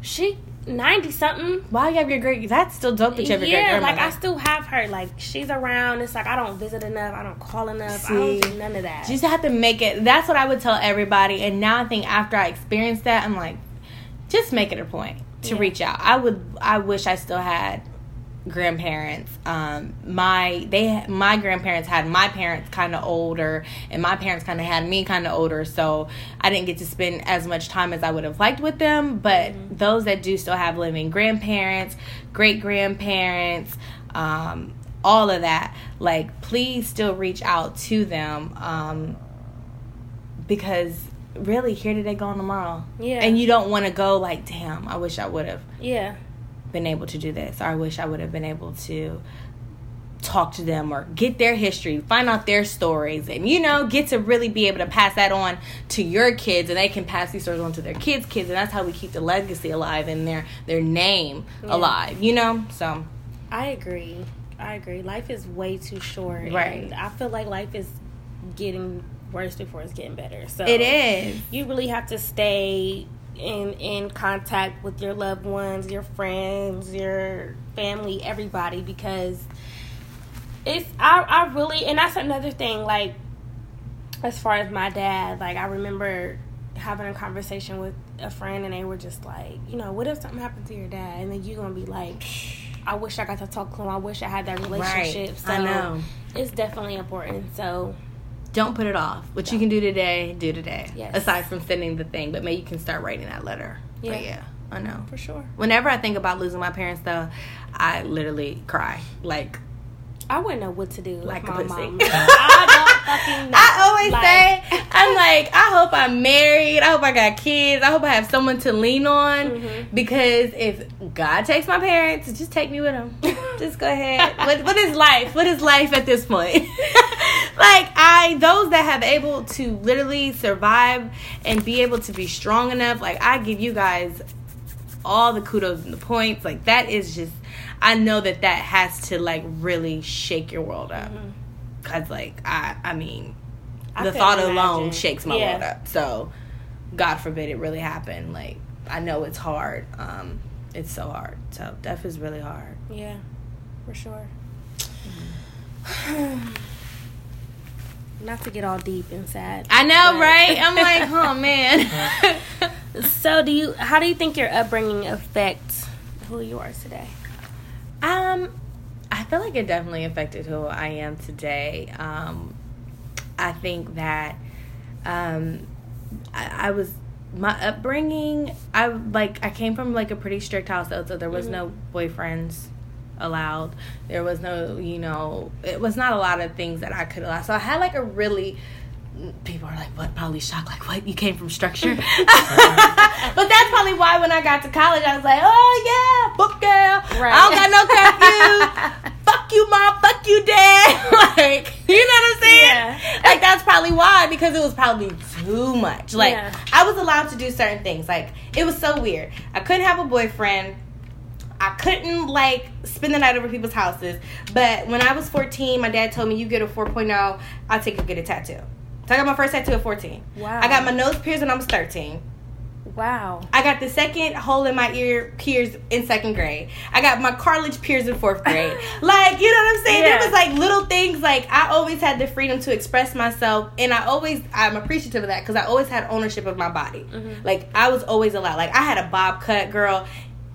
she 90 something Why you have your great? That's still dope that you have your great yeah like I still have her like she's around it's like I don't visit enough I don't call enough I don't do none of that You just have to make it. That's what I would tell everybody. And now I think after I experienced that, I'm like, just make it a point to Yeah. reach out. I would. I wish I still had grandparents. Um, my they my grandparents had my parents kind of older, and my parents kind of had me kind of older. So I didn't get to spend as much time as I would have liked with them. But those that do still have living grandparents, great grandparents. um, all of that. Like, please still reach out to them um, because really, here today, gone tomorrow. Yeah. And you don't want to go like, damn, I wish I would have Yeah. Been able to do this, or I wish I would have been able to talk to them or get their history, find out their stories, and you know, get to really be able to pass that on to your kids, and they can pass these stories on to their kids' kids, and that's how we keep the legacy alive and their their name Yeah. alive. You know, so I agree. I agree. Life is way too short. Right. I feel like life is getting worse before it's getting better. So it is. you really have to stay in in contact with your loved ones, your friends, your family, everybody because it's I I really and that's another thing like as far as my dad, like I remember having a conversation with a friend and they were just like, you know, what if something happened to your dad and then you're going to be like I wish I got to talk to him. I wish I had that relationship. Right. So I know. it's definitely important. So Don't put it off. What you can do today, do today. Yes. Aside from sending the thing, but maybe you can start writing that letter. But Yeah. yeah, I know. for sure. Whenever I think about losing my parents, though, I literally cry. Like I wouldn't know what to do Like my mom. [laughs] I don't fucking know. I always Like- say, [laughs] I'm like, I hope I'm married. I hope I got kids. I hope I have someone to lean on. Mhm. Because if God takes my parents, just take me with him. [laughs] just go ahead. what, what is life? What is life at this point? Like I, those that have able to literally survive and be able to be strong enough, like I give you guys all the kudos and the points. Like that is just, I know that that has to like really shake your world up. Mhm. Cause like I, I mean, I the thought alone shakes my Yeah. world up. So, God forbid it really happened. Like I know it's hard. Um, it's so hard. So death is really hard. Yeah, for sure. [sighs] [sighs] [sighs] Not to get all deep and sad. I know, But- right? I'm [laughs] like, oh man. [laughs] So, do you? How do you think your upbringing affects who you are today? Um, I feel like it definitely affected who I am today. Um, I think that um, I, I was my upbringing. I like I came from like a pretty strict household, so there was Mhm. no boyfriends allowed. There was no, you know, it was not a lot of things that I could allow. So I had like a really people are like, what? Probably shocked. Like, what? You came from structure? [laughs] [laughs] but that's probably why when I got to college, I was like, oh yeah, book girl. Right. I don't got no curfew. [laughs] fuck you, mom. Fuck you, dad. like, you know what I'm saying? Yeah. Like that's probably why because it was probably too much. Like Yeah. I was allowed to do certain things. Like it was so weird. I couldn't have a boyfriend. I couldn't like spend the night over people's houses. But when I was 14, my dad told me you get a 4.0, I'll take you get a tattoo. So I got my first tattoo at 14. Wow. I got my nose pierced when I was 13. Wow. I got the second hole in my ear pierced in second grade. I got my cartilage pierced in fourth grade. [laughs] like, you know what I'm saying? Yeah. There was like little things like I always had the freedom to express myself and I always I'm appreciative of that because I always had ownership of my body. Mhm. Like I was always allowed. Like I had a bob cut girl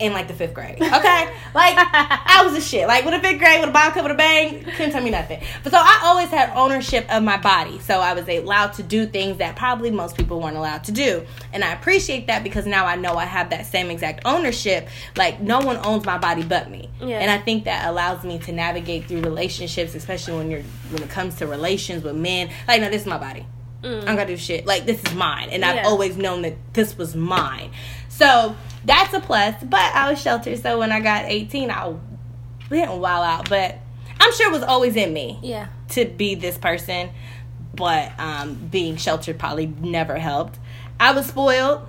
in like the fifth grade. Okay? [laughs] like I was a shit. Like with a fifth grade with a bob cut with a bang, couldn't tell me nothing. But so I always had ownership of my body. So I was allowed to do things that probably most people weren't allowed to do. And I appreciate that because now I know I have that same exact ownership. Like no one owns my body but me. Yeah. And I think that allows me to navigate through relationships, especially when you're when it comes to relations with men. Like, no, this is my body. Mm. I don't gotta do shit. Like this is mine, and I've always known that this was mine. So that's a plus. But I was sheltered, so when I got 18, I didn't wow out. But I'm sure it was always in me Yeah. to be this person. But um, being sheltered probably never helped. I was spoiled,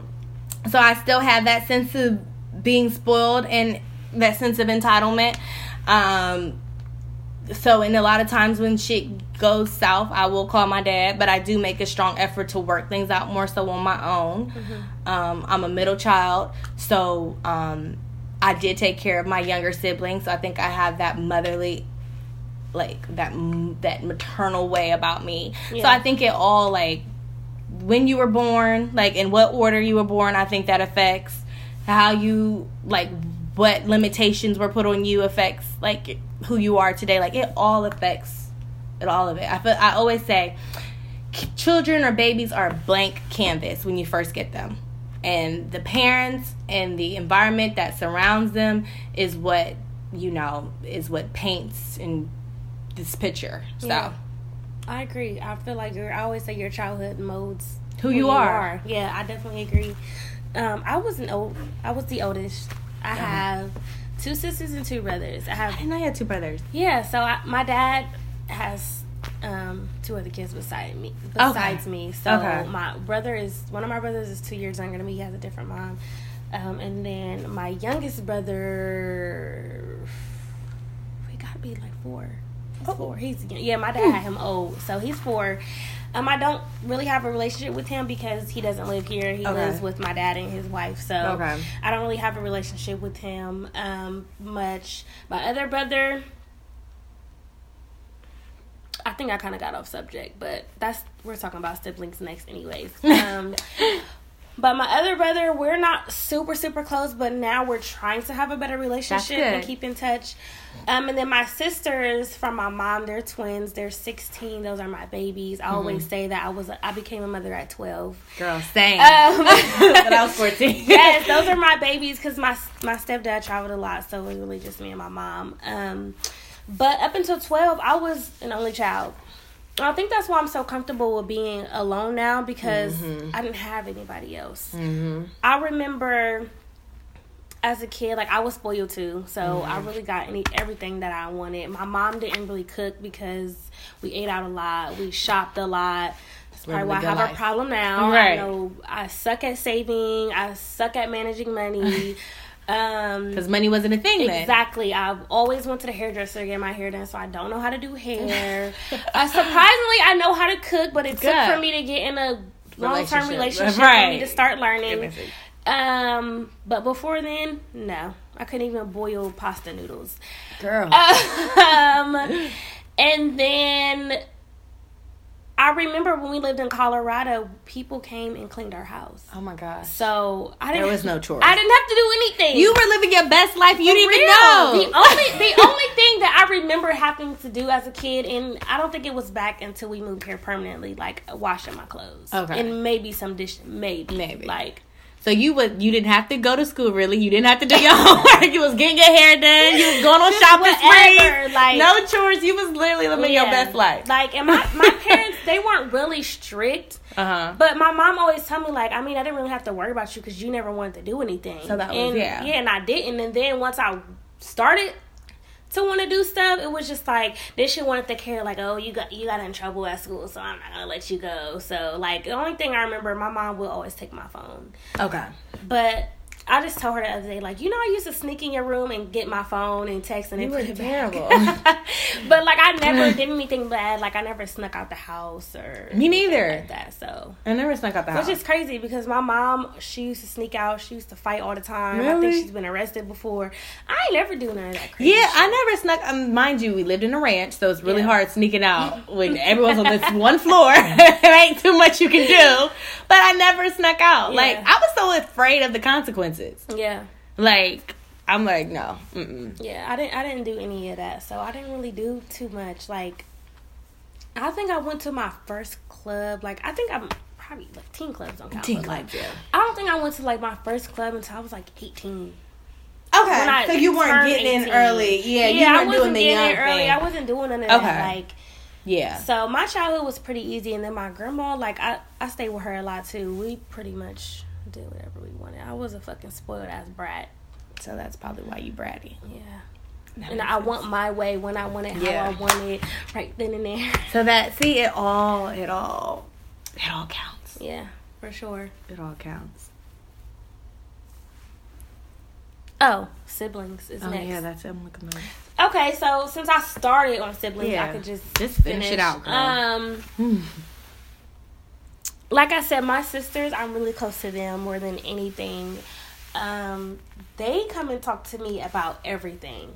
so I still have that sense of being spoiled and that sense of entitlement. Um, so, and a lot of times when shit goes south, I will call my dad, but I do make a strong effort to work things out more so on my own. Um, I'm a middle child, so um, I did take care of my younger siblings. So I think I have that motherly, like that that maternal way about me. So I think it all like when you were born, like in what order you were born. I think that affects how you like what limitations were put on you affects like who you are today. Like it all affects it all of it. I feel I always say children or babies are a blank canvas when you first get them. And the parents and the environment that surrounds them is what you know, is what paints in this picture. So Yeah. I agree. I feel like your I always say your childhood modes Who you are. Yeah, I definitely agree. Um, I was an old. I was the oldest. I have two sisters and two brothers. I I have didn't know you had two brothers. yeah. So I, my dad has um, two other kids beside me. Besides me, so Okay. my brother is one of my brothers is two years younger than me. He has a different mom. Um, and then my youngest brother, we got to be like four. He's Oh. four. He's yeah. My dad had him old, so he's four. Um, I don't really have a relationship with him because he doesn't live here. He Okay. lives with my dad and his wife. So Okay. I don't really have a relationship with him um, much. My other brother, I think I kind of got off subject, but that's we're talking about siblings next, anyways. [laughs] Um, but my other brother, we're not super super close, but now we're trying to have a better relationship and keep in touch. Um, and then my sisters from my mom, they're twins. They're sixteen. Those are my babies. I always say that I was I became a mother at twelve. Girl, same. Um, [laughs] but I was 14. [laughs] yes, those are my babies because my my stepdad traveled a lot, so it was really just me and my mom. Um, but up until twelve, I was an only child. I think that's why I'm so comfortable with being alone now because I didn't have anybody else. Mm-hmm. I remember as a kid, like I was spoiled too, so I really got any everything that I wanted. My mom didn't really cook because we ate out a lot, we shopped a lot. That's probably why I have good a problem now. Right. I know I suck at saving. I suck at managing money. [laughs] um, Because money wasn't a thing then. Exactly. I've always went to the hairdresser to get my hair done, so I don't know how to do hair. [laughs] uh, surprisingly, I know how to cook, but it took Good. for me to get in a long term Relationship. relationship for me to start learning. Um, but before then, no, I couldn't even boil pasta noodles. Girl. [laughs] um, and then I remember when we lived in Colorado, people came and cleaned our house. oh my gosh. So I There didn't. was no chores. I didn't have to do anything. You were living your best life. You didn't even know. The only the [laughs] only thing that I remember having to do as a kid, and I don't think it was back until we moved here permanently, like washing my clothes. Okay. And maybe some dish, maybe, Maybe. like. So you would you didn't have to go to school really. You didn't have to do your [laughs] homework. You was getting your hair done. You was going on shopping sprees. like- no chores. You was literally living your best life. Like, and my my [laughs] parents, they weren't really strict. Uh huh. But my mom always told me like, I mean, I didn't really have to worry about you because you never wanted to do anything. So that was- and, yeah. yeah, and I didn't. And then once I started to want to do stuff, it was just like then she wanted to care like, oh, you got you got in trouble at school, so I'm not gonna let you go. So like the only thing I remember, my mom would always take my phone, Okay. but. I just told her the other day, like, you know, I used to sneak in your room and get my phone and text and You were terrible. [laughs] but like, I never did anything bad. Like, I never snuck out the house or Me neither. like that. So I never snuck out the house. which is crazy because my mom, she used to sneak out. She used to fight all the time. I Really? think she's been arrested before. I ain't never do none of that crazy Yeah, shit. I never snuck. Um, mind you, we lived in a ranch, so it's really Yeah. hard sneaking out [laughs] when everyone's on this one floor. [laughs] it ain't too much you can do. But I never snuck out. Like I was so afraid of the consequences. Yeah, Like I'm like no. Mm-mm. yeah. I didn't. I didn't do any of that. So I didn't really do too much. Like, I think I went to my first club. Like, I think I'm probably like teen clubs don't count. Teen but, like, clubs, yeah. I don't think I went to like my first club until I was like 18. Okay, so you weren't getting in early. Yeah, you I weren't wasn't doing the getting in early. thing. I wasn't doing none of Okay. that. Like. yeah. So my childhood was pretty easy, and then my grandma, like I, I stayed with her a lot too. We pretty much did whatever we wanted. I was a fucking spoiled ass brat. So that's probably why you bratty. Yeah, That and I sense. want my way when I want it, how I want it, right then and there. So that see it all. It all. It all counts. Yeah, for sure. It all counts. Oh, siblings is Oh next. yeah, that's it. I'm looking at. okay, so since I started on siblings, Yeah. I could just Just finish it out, girl. Um, [sighs] like I said, my sisters, I'm really close to them more than anything. Um, they come and talk to me about everything.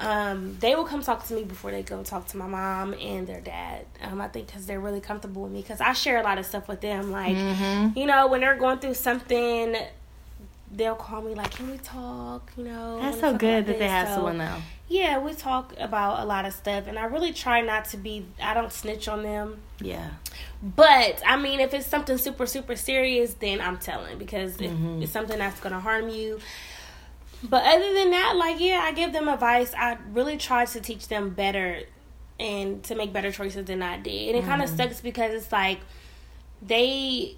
Um, they will come talk to me before they go talk to my mom and their dad. Um, I think because they're really comfortable with me because I share a lot of stuff with them. Like, Mm-hmm. you know, when they're going through something, they'll call me like, "Can we talk?" You know, That's so good that they have So, someone now. Yeah, we talk about a lot of stuff, and I really try not to be. I don't snitch on them. Yeah. But I mean, if it's something super super serious, then I'm telling because Mhm. it's something that's gonna harm you, but other than that, like yeah, I give them advice. I really try to teach them better and to make better choices than I did. And it kind of Mm-hmm. sucks because it's like they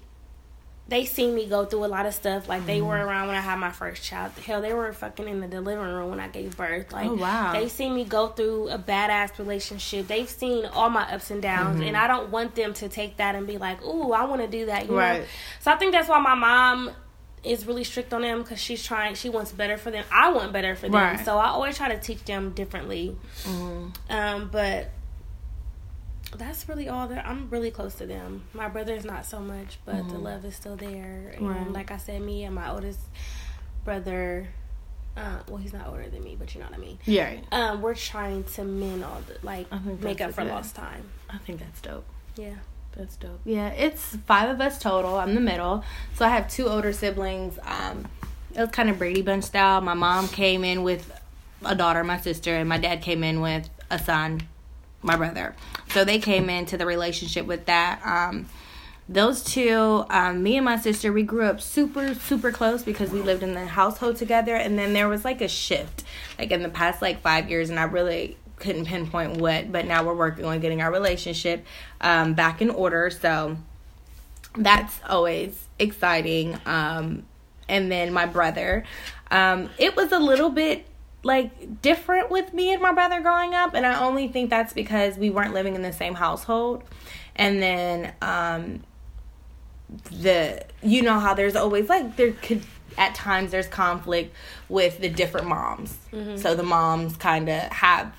they seen me go through a lot of stuff. Like they Mm-hmm. were around when I had my first child. Hell, they were fucking in the delivery room when I gave birth. Like Oh, wow. they seen me go through a badass relationship. They've seen all my ups and downs, Mm-hmm. and I don't want them to take that and be like, "Ooh, I want to do that." You know? Right. So I think that's why my mom is really strict on them because she's trying. She wants better for them. I want better for them. Right. So I always try to teach them differently. Mm-hmm. Um, but that's really all that I'm really close to them. My brother's not so much, but the love is still there. And Mm-hmm. Right. like I said, me and my oldest brother, uh, well, he's not older than me, but you know what I mean. Yeah, Um, we're trying to mend all the like make up for good- lost time. I think that's dope. Yeah. That's dope. Yeah, it's five of us total. I'm the middle. So I have two older siblings. Um, it was kind of Brady Bunch style. My mom came in with a daughter, my sister, and my dad came in with a son, my brother. So they came into the relationship with that. Um, those two, um, me and my sister, we grew up super, super close because we lived in the household together. And then there was like a shift, like in the past like five years, and I really couldn't pinpoint what. But now we're working on getting our relationship um, back in order. So that's always exciting. Um, and then my brother, um, it was a little bit like different with me and my brother growing up, and I only think that's because we weren't living in the same household. And then um, the you know how there's always like there could at times there's conflict with the different moms. So the moms kind of have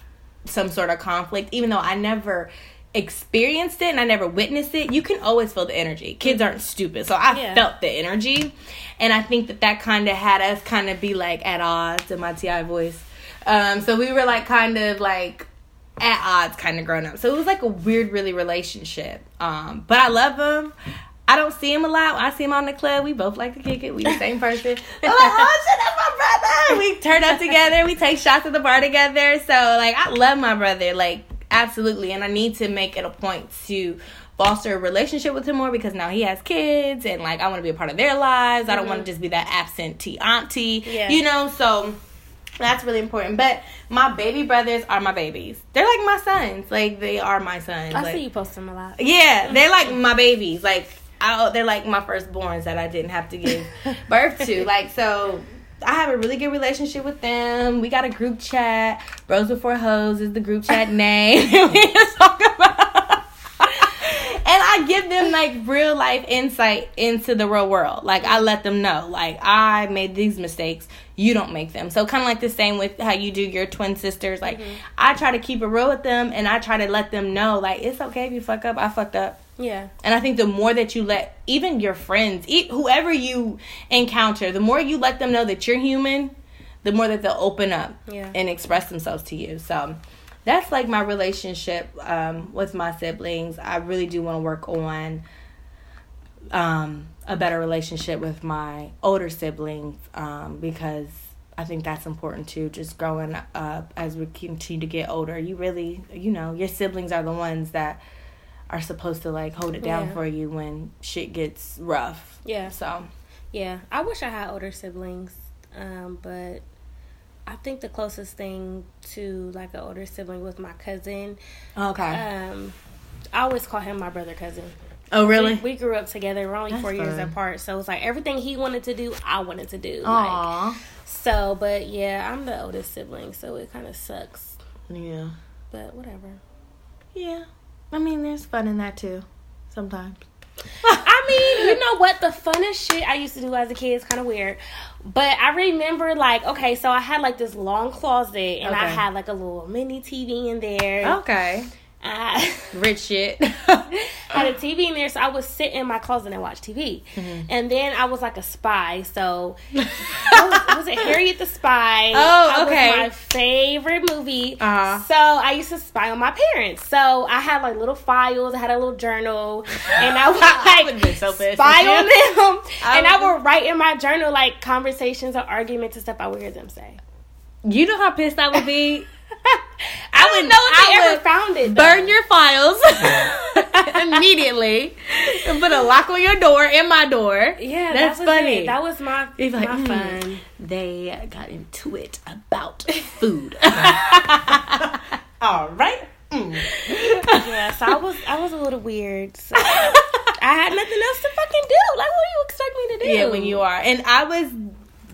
some sort of conflict even though I never experienced it and I never witnessed it. You can always feel the energy. Kids aren't stupid. So I Yeah. felt the energy and I think that that kind of had us kind of be like at odds in my TI voice. Um so we were like kind of like at odds kind of growing up. So it was like a weird really relationship. Um but I love him. I don't see him a lot. When I see him on the club, we both like to kick it. We the same person. [laughs] I'm like, oh shit, that's my brother. We turn up together. We take shots at the bar together. So like, I love my brother, like absolutely, and I need to make it a point to foster a relationship with him more because now he has kids and like I want to be a part of their lives. I don't want to mm-hmm. just be that absentee auntie, Yeah. you know. So that's really important. But my baby brothers are my babies. They're like my sons. Like they are my sons. I like, see you post them a lot. yeah, [laughs] they're like my babies. Like I, they're like my firstborns that I didn't have to give [laughs] birth to. Like so, I have a really good relationship with them. We got a group chat. Bros before hoes is the group chat [laughs] name. [laughs] we just talk about. And I give them like real life insight into the real world. Like I let them know, like I made these mistakes, you don't make them. So kind of like the same with how you do your twin sisters. Like mm-hmm. I try to keep it real with them, and I try to let them know, like it's okay if you fuck up. I fucked up. Yeah. And I think the more that you let even your friends, e- whoever you encounter, the more you let them know that you're human, the more that they'll open up Yeah. and express themselves to you. So that's like my relationship um, with my siblings. I really do want to work on um, a better relationship with my older siblings um, because I think that's important too. Just growing up as we continue to get older, you really, you know, your siblings are the ones that are supposed to like hold it down Yeah. for you when shit gets rough. Yeah. So Yeah, I wish I had older siblings, um, but I think the closest thing to like an older sibling was my cousin. okay. Um, I always call him my brother cousin. oh really? We, we grew up together. We're only That's four years apart, so it's like everything he wanted to do, I wanted to do. Like, so, but yeah, I'm the oldest sibling, so it kind of sucks. yeah. But whatever. Yeah. I mean, there's fun in that too. Sometimes. I mean, you know what? The funnest shit I used to do as a kid is kind of weird. But I remember, like, okay, so I had like this long closet and I had like a little mini TV in there. Okay. I [laughs] Rich shit. [laughs] had a TV in there, so I would sit in my closet and watch TV. Mm-hmm. And then I was like a spy, so [laughs] I was, was it Harriet the Spy? Oh, okay. Was my favorite movie. Uh-huh. So I used to spy on my parents. So I had like little files. I had a little journal, and I would like would've so spy on them. I and I would write in my journal like conversations or arguments and stuff I would hear them say. you know how pissed I would be? I, would- wouldn't know if I they ever found it. though. Burn your files [laughs] immediately and put a lock on your door and my door. Yeah, that's that was funny. It. That was my like, my "Mm, fun. They got into it about food. [laughs] [laughs] All right. Mm. Yeah, so I was I was a little weird. So I had nothing else to fucking do. Like, what do you expect me to do? Yeah, when you are. And I was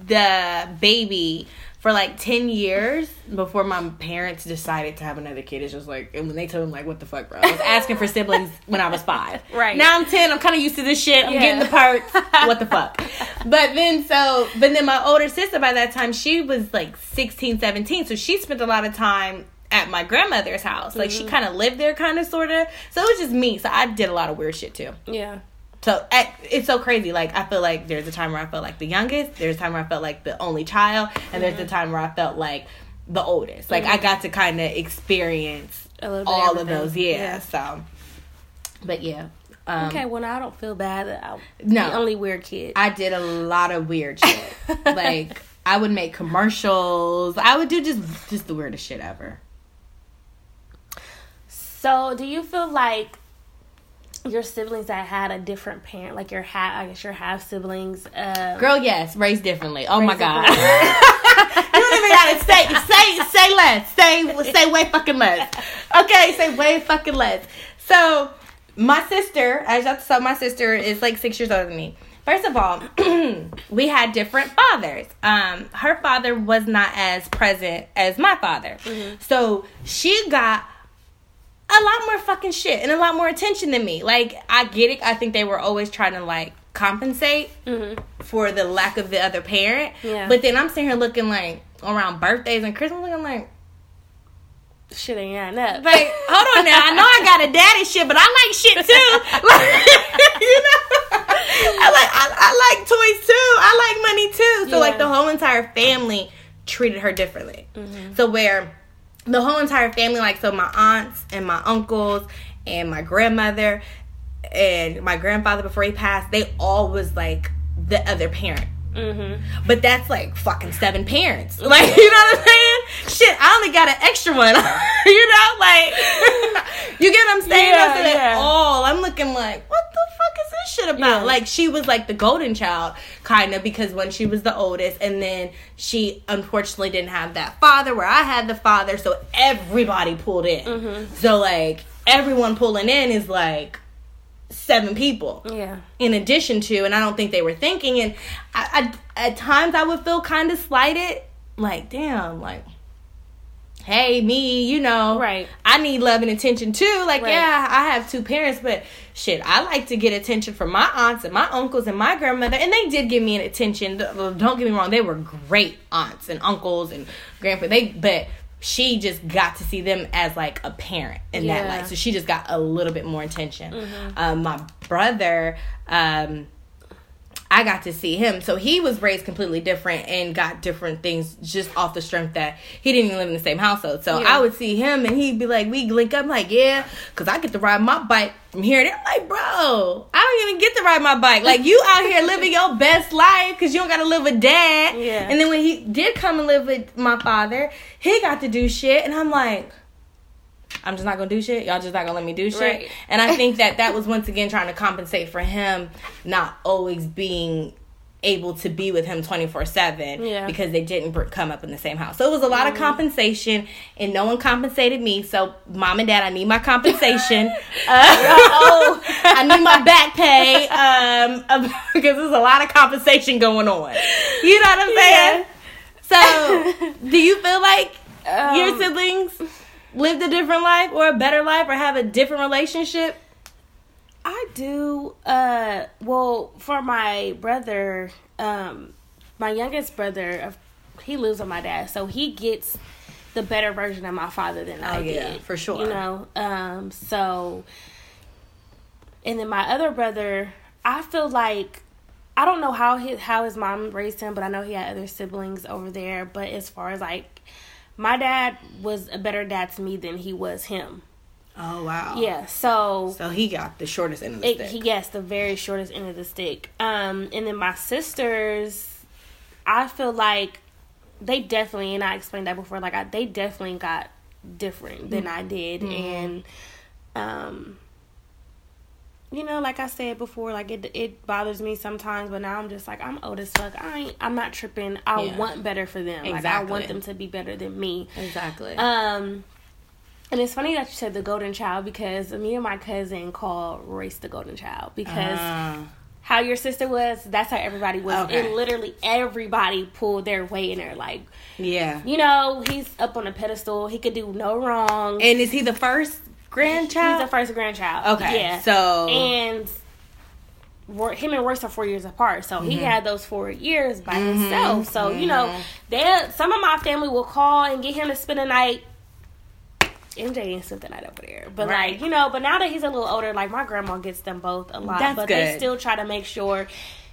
the baby for like 10 years before my parents decided to have another kid. It's just like, and when they told me, like, what the fuck, bro? I was asking for siblings [laughs] when I was five. Right. Now I'm 10. I'm kind of used to this shit. I'm Yeah. getting the parts. what the fuck? But then, so, but then my older sister by that time, she was like 16, 17. So she spent a lot of time at my grandmother's house. Like, she mm-hmm. kind of lived there, kind of, sort of. So it was just me. So I did a lot of weird shit too. Yeah. So it's so crazy. Like I feel like there's a time where I felt like the youngest. There's a time where I felt like the only child, and there's a time where I felt like the oldest. Like I got to kind of experience A little bit all of those. Yeah, Yeah. So, but yeah. Um, Okay, well now I don't feel bad I No. the only weird kid. I did a lot of weird shit. [laughs] like I would make commercials. I would do just just the weirdest shit ever. so do you feel like [laughs] your siblings that had a different parent, like your half, I guess your half siblings, um, Girl, yes, raised differently. Oh my god. [laughs] you don't even gotta say say say less. Say say way fucking less. Okay, say way fucking less. So my sister, as y'all saw, my sister is like six years older than me. First of all, [clears throat] we had different fathers. Um, her father was not as present as my father, so she got a lot more fucking shit and a lot more attention than me. Like I get it. I think they were always trying to like compensate mm-hmm. for the lack of the other parent. Yeah. But then I'm sitting here looking like around birthdays and Christmas, looking like, shit ain't adding up. like, hold [laughs] on now. I know I got a daddy shit, but I like shit too. [laughs] Like, [laughs] you know, I like I, I like toys too. I like money too. So like the whole entire family treated her differently. Mm-hmm. So where the whole entire family, like so my aunts and my uncles and my grandmother and my grandfather before he passed, they all was like the other parent. Mm-hmm. But that's like fucking seven parents. [laughs] Like, you know what I'm saying? Shit, I only got an extra one. [laughs] you know, like, [laughs] you get what I'm saying? Yeah, That's it yeah. all. I'm looking like, what the fuck is this shit about? Yeah. Like, she was like the golden child, kind of, because when she was the oldest, and then she unfortunately didn't have that father where I had the father, so everybody pulled in. Mm-hmm. So, like, everyone pulling in is like seven people Yeah. in addition to, and I don't think they were thinking. And I, I at times I would feel kind of slighted, like damn, like hey me, you know, Right. I need love and attention too. Like Right. yeah, I have two parents, but shit, I like to get attention from my aunts and my uncles and my grandmother, and they did give me an attention. Don't get me wrong, they were great aunts and uncles and grandpa. They but. She just got to see them as like a parent in that Yeah. light, so she just got a little bit more attention. Um, my brother, um, I got to see him. So he was raised completely different and got different things just off the strength that he didn't even live in the same household. So Yeah. I would see him and he'd be like, we link up. I'm like, yeah, because I get to ride my bike from here. They're like, bro, I don't even get to ride my bike. Like, you out here living your best life because you don't got to live with dad. Yeah. And then when he did come and live with my father, he got to do shit. And I'm like, I'm just not gonna do shit. Y'all just not gonna let me do shit. Right. And I think that that was once again trying to compensate for him not always being able to be with him 24 7 Yeah. because they didn't come up in the same house. So it was a lot of compensation and no one compensated me. So mom and dad, I need my compensation. [laughs] uh, Oh. I need my back pay um, [laughs] because there's a lot of compensation going on. You know what I'm saying? So do you feel like your Um, siblings lived a different life or a better life or have a different relationship? I do. Uh, well, for my brother, um, my youngest brother, he lives with my dad, so he gets the better version of my father than I Oh, yeah, did, for sure. You know, um, so, and then my other brother, I feel like I don't know how his how his mom raised him, but I know he had other siblings over there. But as far as like, my dad was a better dad to me than he was him. Oh wow. Yeah, so So he got the shortest end of the it, stick. yes, the very shortest end of the stick. Um, and then my sisters, I feel like they definitely, and I explained that before, like I, they definitely got different than I did, and um, you know, like I said before, like it it bothers me sometimes, but now I'm just like I'm old as fuck. I ain't, I'm not tripping. I Yeah. want better for them. Like I want them to be better than me. Exactly. Um, and it's funny that you said the golden child because me and my cousin call race the golden child because Ah. how your sister was, that's how everybody was. Okay. And literally everybody pulled their weight in there. Like, yeah. you know, he's up on a pedestal. He could do no wrong. And is he the first grandchild? He's the first grandchild. Okay. Yeah. So and him and Royce are four years apart, so he Mm-hmm. had those four years by himself. So you know, they some of my family will call and get him to spend a night. MJ ain't spent the night over there, but Right. like you know, but now that he's a little older, like my grandma gets them both a lot, That's but they still try to make sure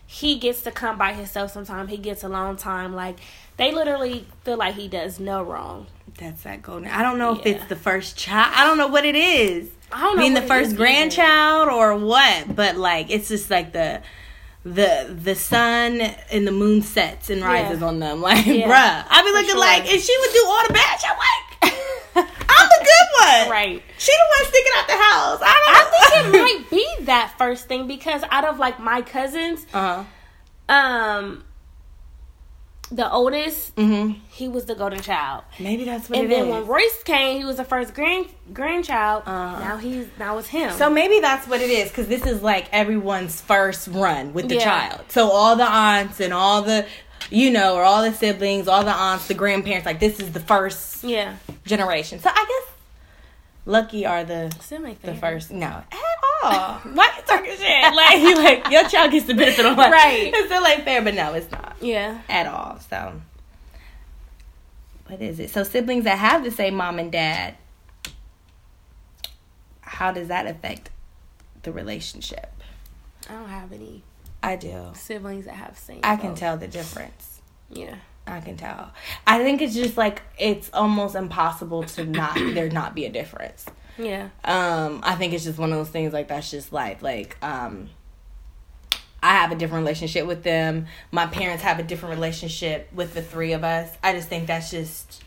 he gets to come by himself. Sometimes he gets alone time. Like they literally feel like he does no wrong. That's that golden. I don't know if it's the first child. I don't know what it is. I don't know. I mean, the first is either. grandchild or what? But like, it's just like the the the sun and the moon sets and rises Yeah. on them. [laughs] Like, Yeah, bruh, I be looking sure. like, and she would do all the bad shit. Like, I'm the good one. Right. She the one sticking out the house. I don't. I think it [laughs] might be that first thing because out of like my cousins, Uh huh. um, the oldest, hmm he was the golden child, Maybe that's what and then is. when Royce came, he was the first grand grandchild. Uh-huh. Now he's now it's him. So maybe that's what it is because this is like everyone's first run with the Yeah. child. So all the aunts and all the, you know, or all the siblings, all the aunts, the grandparents, like this is the first yeah, generation. So I guess lucky are the the first. No, at all. Why you talking shit? Like you like your child gets the benefit of life. Right. It's still ain't fair, but no, it's not Yeah, at all. So what is it? So siblings that have the same mom and dad, how does that affect the relationship? I don't have any I do. siblings that have same. I can tell the difference. Yeah, I can tell. I think it's just like it's almost impossible to not there not be a difference. Yeah, Um, I think it's just one of those things like that's just life. Like, um, I have a different relationship with them. My parents have a different relationship with the three of us. I just think that's just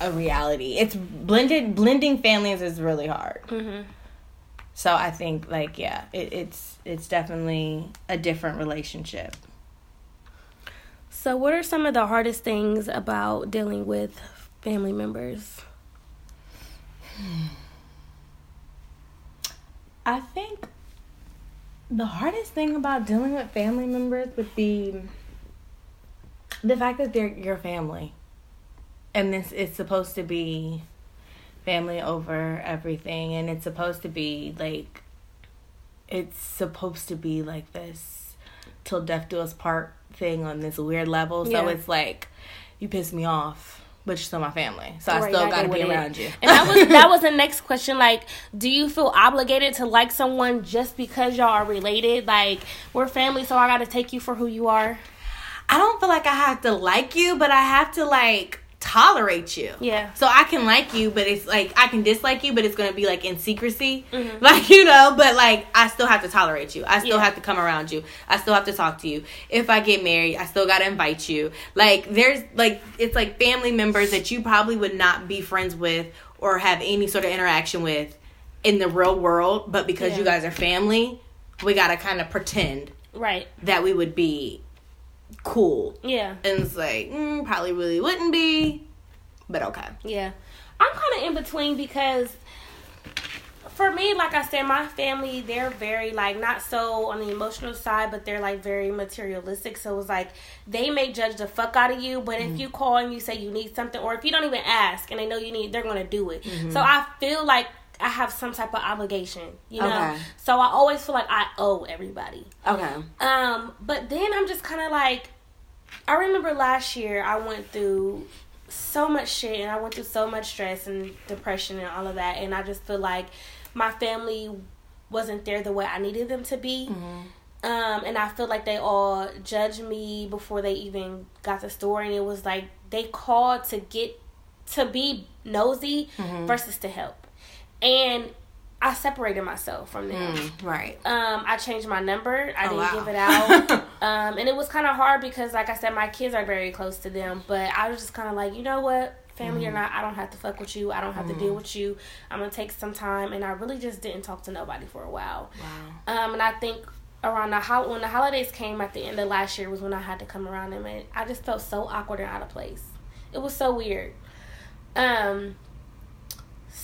a reality. It's blended blending families is really hard. hmm So I think like yeah, it, it's it's definitely a different relationship. So, what are some of the hardest things about dealing with family members? I think the hardest thing about dealing with family members would be the fact that they're your family. And this is supposed to be family over everything and it's supposed to be like it's supposed to be like this till death do us part thing on this weird level. So Yeah. it's like you piss me off, but you're still my family. So I still gotta be with it. around you. And that was that [laughs] was the next question. Like, do you feel obligated to like someone just because y'all are related? Like, we're family, so I got to take you for who you are. I don't feel like I have to like you, but I have to like tolerate you. Yeah. So I can like you, but it's like I can dislike you, but it's gonna be like in secrecy, Mhm. like you know. But like I still have to tolerate you. I still Yeah. have to come around you. I still have to talk to you. If I get married, I still gotta invite you. Like there's like it's like family members that you probably would not be friends with or have any sort of interaction with in the real world, but because you guys are family, we gotta kind of pretend Right. that we would be cool Yeah. and it's like mm, probably really wouldn't be but okay Yeah. I'm kind of in between because for me, like I said, my family, they're very, like, not so on the emotional side, but they're, like, very materialistic. So it's like they may judge the fuck out of you, but if you call and you say you need something, or if you don't even ask and they know you need, they're going to do it. So I feel like I have some type of obligation, you know? Okay. So I always feel like I owe everybody. okay Um, but then I'm just kind of like, I remember last year I went through so much shit and I went through so much stress and depression and all of that, and I just feel like my family wasn't there the way I needed them to be. Um, and I feel like they all judged me before they even got the story, and it was like they called to get to be nosy versus to help, and I separated myself from them. Mm, right Um, I changed my number. I Oh, didn't wow. give it out. [laughs] um, and it was kind of hard because, like I said, my kids are very close to them. But I was just kind of like, you know what? family mm-hmm. or not, I don't have to fuck with you. I don't have mm-hmm. to deal mm-hmm. with you. I'm gonna take some time, and I really just didn't talk to nobody for a while. Wow. Um, and I think around the hol- when the holidays came at the end of last year was when I had to come around them, and I just felt so awkward and out of place. It was so weird. Um.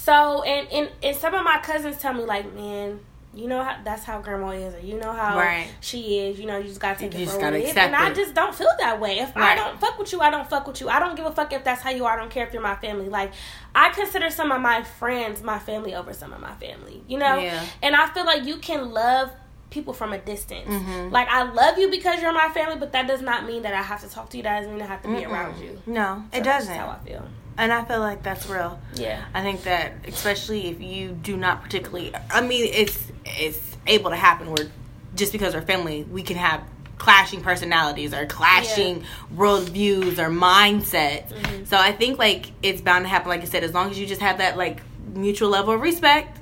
So and and and some of my cousins tell me like, man, you know how that's how grandma is, or you know how right. she is. You know, you just gotta take you it for what it is. And I just don't feel that way. If right. I don't fuck with you, I don't fuck with you. I don't give a fuck if that's how you are. I don't care if you're my family. Like I consider some of my friends my family over some of my family. You know, yeah. and I feel like you can love people from a distance. Mm-hmm. Like I love you because you're my family, but that does not mean that I have to talk to you. That doesn't mean I have to be Mm-mm. around you. No, so it doesn't. how I feel. And I feel like that's real. Yeah. I think that especially if you do not particularly I mean it's it's able to happen where just because we're family, we can have clashing personalities or clashing yeah. worldviews or mindsets. Mm-hmm. So I think like it's bound to happen like I said as long as you just have that like mutual level of respect.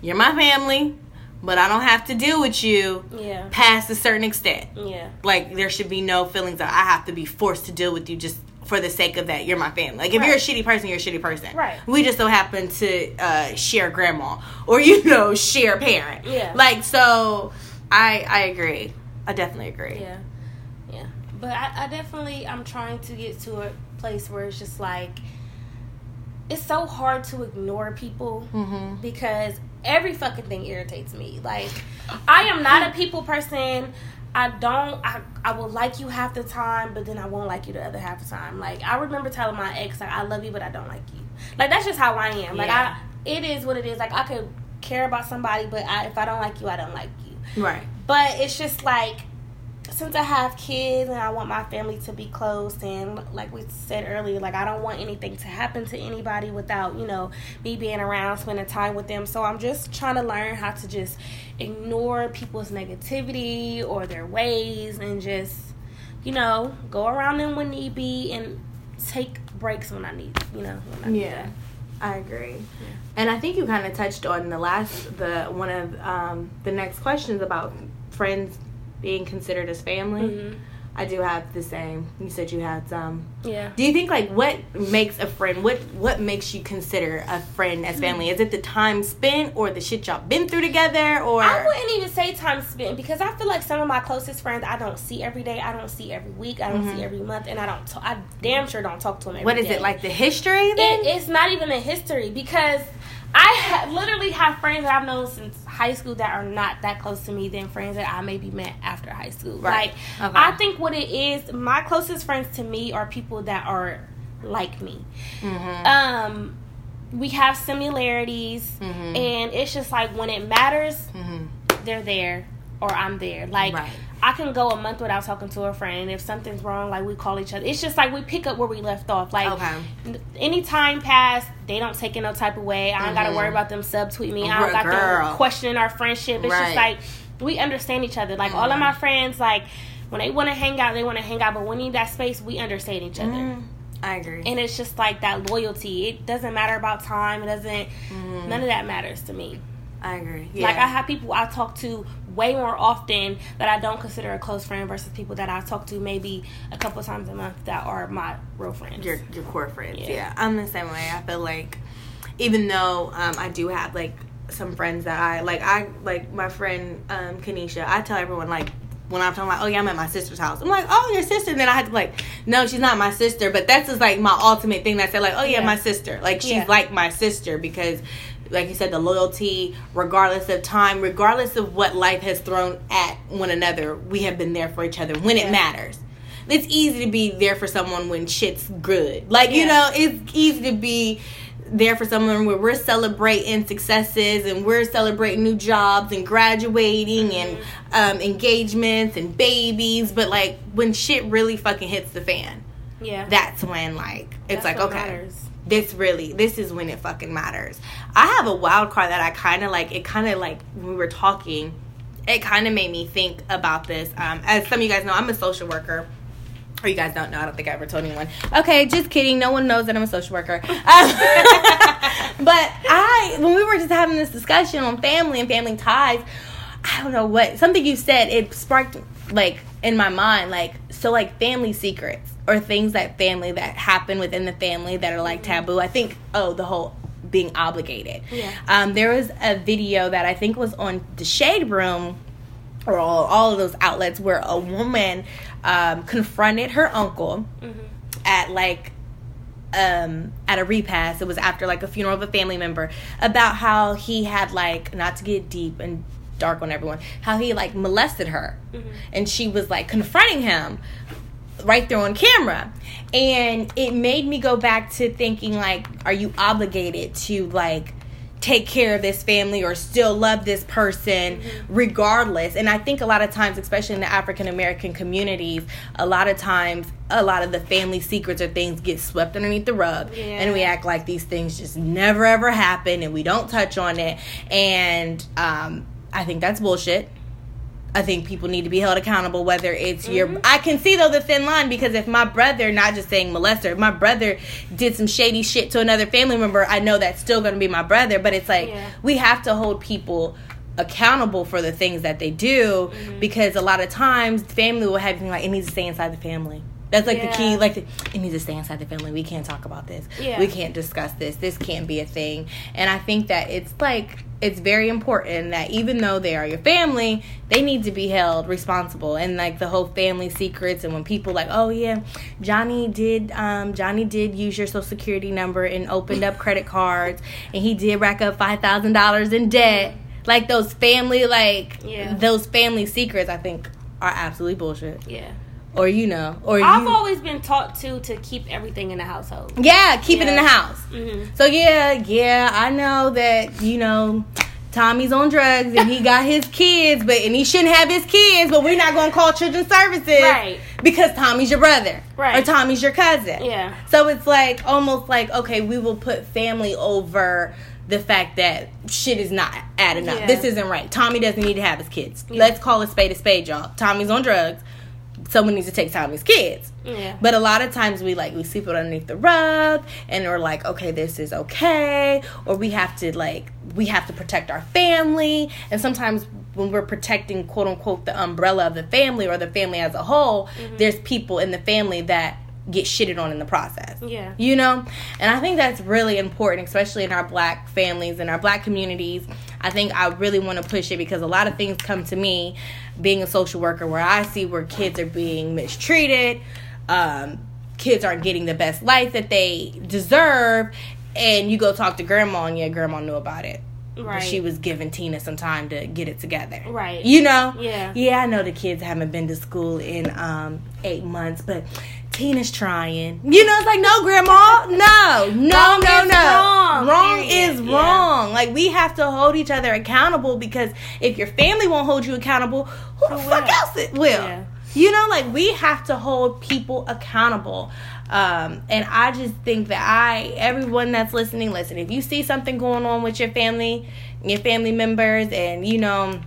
You're my family but I don't have to deal with you yeah. past a certain extent. Yeah. Like there should be no feelings that I have to be forced to deal with you just for the sake of that. You're my family. Like if right. you're a shitty person, you're a shitty person. Right. We just so happen to uh, share grandma or you know share parent. Yeah. Like so, I I agree. I definitely agree. Yeah. Yeah. But I, I definitely I'm trying to get to a place where it's just like it's so hard to ignore people mm-hmm. because every fucking thing irritates me. Like, I am not a people person. I don't. I I will like you half the time, but then I won't like you the other half the time. Like I remember telling my ex, like I love you, but I don't like you. Like that's just how I am. Like yeah. I, it is what it is. Like I could care about somebody, but I, if I don't like you, I don't like you. Right. But it's just like since I have kids and I want my family to be close and like we said earlier, like I don't want anything to happen to anybody without, you know, me being around, spending time with them. So I'm just trying to learn how to just ignore people's negativity or their ways and just, you know, go around them when need be and take breaks when I need, you know, I need yeah. I agree. Yeah. And I think you kind of touched on the last the one of um, the next questions about friends being considered as family. Mm-hmm. I do have the same. You said you had some. Yeah. Do you think like what makes a friend? What what makes you consider a friend as family? Is it the time spent or the shit y'all been through together? Or I wouldn't even say time spent because I feel like some of my closest friends I don't see every day. I don't see every week. I don't mm-hmm. see every month, and I don't. T- I damn sure don't talk to them. what is day. it like the history? Then it, it's not even a history because I ha- literally have friends that I've known since high school that are not that close to me than friends that I maybe met after high school. Right. Like, okay. I think what it is, my closest friends to me are people that are like me. Mm-hmm. Um, we have similarities, mm-hmm. and it's just like when it matters, mm-hmm. they're there or I'm there. Like, right. I can go a month without talking to a friend, if something's wrong, like we call each other. It's just like we pick up where we left off. Like okay. any time passed, they don't take it no type of way. I don't mm-hmm. got to worry about them subtweet me. I don't got to question our friendship. It's right. just like we understand each other. Like mm-hmm. all of my friends, like when they want to hang out, they want to hang out. But when we need that space, we understand each other. Mm-hmm. I agree. And it's just like that loyalty. It doesn't matter about time. It doesn't. Mm-hmm. None of that matters to me. I agree. Yeah. Like I have people I talk to way more often that I don't consider a close friend versus people that I talk to maybe a couple times a month that are my real friends. Your your core friends. Yeah. yeah. I'm the same way. I feel like even though um, I do have like some friends that I like I like my friend um Kanisha, I tell everyone like when I'm talking like, oh yeah, I'm at my sister's house. I'm like, oh, your sister. And then I had to be like, no, she's not my sister. But that's just like my ultimate thing that I said, like, oh yeah, yeah. my sister. Like she's yeah. like my sister because like you said, the loyalty, regardless of time, regardless of what life has thrown at one another, we have been there for each other when yeah. it matters. It's easy to be there for someone when shit's good. Like, yeah. you know, it's easy to be there for someone where we're celebrating successes and we're celebrating new jobs and graduating mm-hmm. and um, engagements and babies. But, like, when shit really fucking hits the fan, yeah, that's when, like, it's that's like, okay. Matters this really this is when it fucking matters. I have a wild card that i kind of like it kind of like when we were talking it kind of made me think about this. Um, as some of you guys know i'm a social worker. Or you guys don't know i don't think i ever told anyone. Okay just kidding no one knows that i'm a social worker. Um, [laughs] but i when we were just having this discussion on family and family ties i don't know what something you said it sparked like in my mind like so like family secrets or things that family that happen within the family that are like taboo. I think oh the whole being obligated. Yeah. Um, there was a video that I think was on the Shade Room or all, all of those outlets where a woman um, confronted her uncle at like um at a repast it was after like a funeral of a family member about how he had like not to get deep and dark on everyone how he like molested her and she was like confronting him right there on camera. And it made me go back to thinking like are you obligated to like take care of this family or still love this person regardless? And i think a lot of times especially in the african american communities a lot of times a lot of the family secrets or things get swept underneath the rug. And we act like these things just never ever happen and we don't touch on it. And um, i think that's bullshit I think people need to be held accountable, whether it's your. Mm-hmm. I can see though the thin line because if my brother, not just saying molester, if my brother did some shady shit to another family member, I know that's still going to be my brother. But it's like Yeah. we have to hold people accountable for the things that they do Mm-hmm. because a lot of times family will have you like it needs to stay inside the family. That's like the key. Like the, it needs to stay inside the family. We can't talk about this. Yeah. We can't discuss this. This can't be a thing. And I think that it's like it's very important that even though they are your family, they need to be held responsible. And like the whole family secrets and when people like, oh yeah, Johnny did um Johnny did use your social security number and opened up credit cards and he did rack up five thousand dollars in debt. Like those family like Yeah. those family secrets I think are absolutely bullshit. Yeah. Or you know, or I've you always been taught to to keep everything in the household. Yeah, keep it in the house. hmm So yeah, yeah, I know that you know Tommy's on drugs and he [laughs] got his kids, but and he shouldn't have his kids, but we're not gonna call children's services, Right. Because Tommy's your brother, Right. Or Tommy's your cousin, Yeah. So it's like almost like okay, we will put family over the fact that shit is not adding up. Yeah. This isn't right. Tommy doesn't need to have his kids. Let's call a spade a spade, y'all. Tommy's on drugs. Someone needs to take time Tommy's kids. Yeah. But a lot of times we like we sweep it underneath the rug and we're like, okay, this is okay, or we have to like we have to protect our family. And sometimes when we're protecting quote unquote the umbrella of the family or the family as a whole, mm-hmm. there's people in the family that get shitted on in the process. Yeah. You know? And I think that's really important, especially in our black families and our black communities. I think I really want to push it because a lot of things come to me being a social worker where I see where kids are being mistreated, um, kids aren't getting the best life that they deserve, and you go talk to grandma and yeah, grandma knew about it. But Right. she was giving Tina some time to get it together. Right. You know? Yeah. Yeah, I know the kids haven't been to school in um eight months, but Tina's trying. You know, it's like, no, grandma, no, no, Wrong no, no. wrong, Wrong is Yeah. wrong. Like we have to hold each other accountable because if your family won't hold you accountable, who the Who fuck will? else it will? Yeah. You know, like we have to hold people accountable. Um, and I just think that I, everyone that's listening, listen, if you see something going on with your family, your family members, and you know,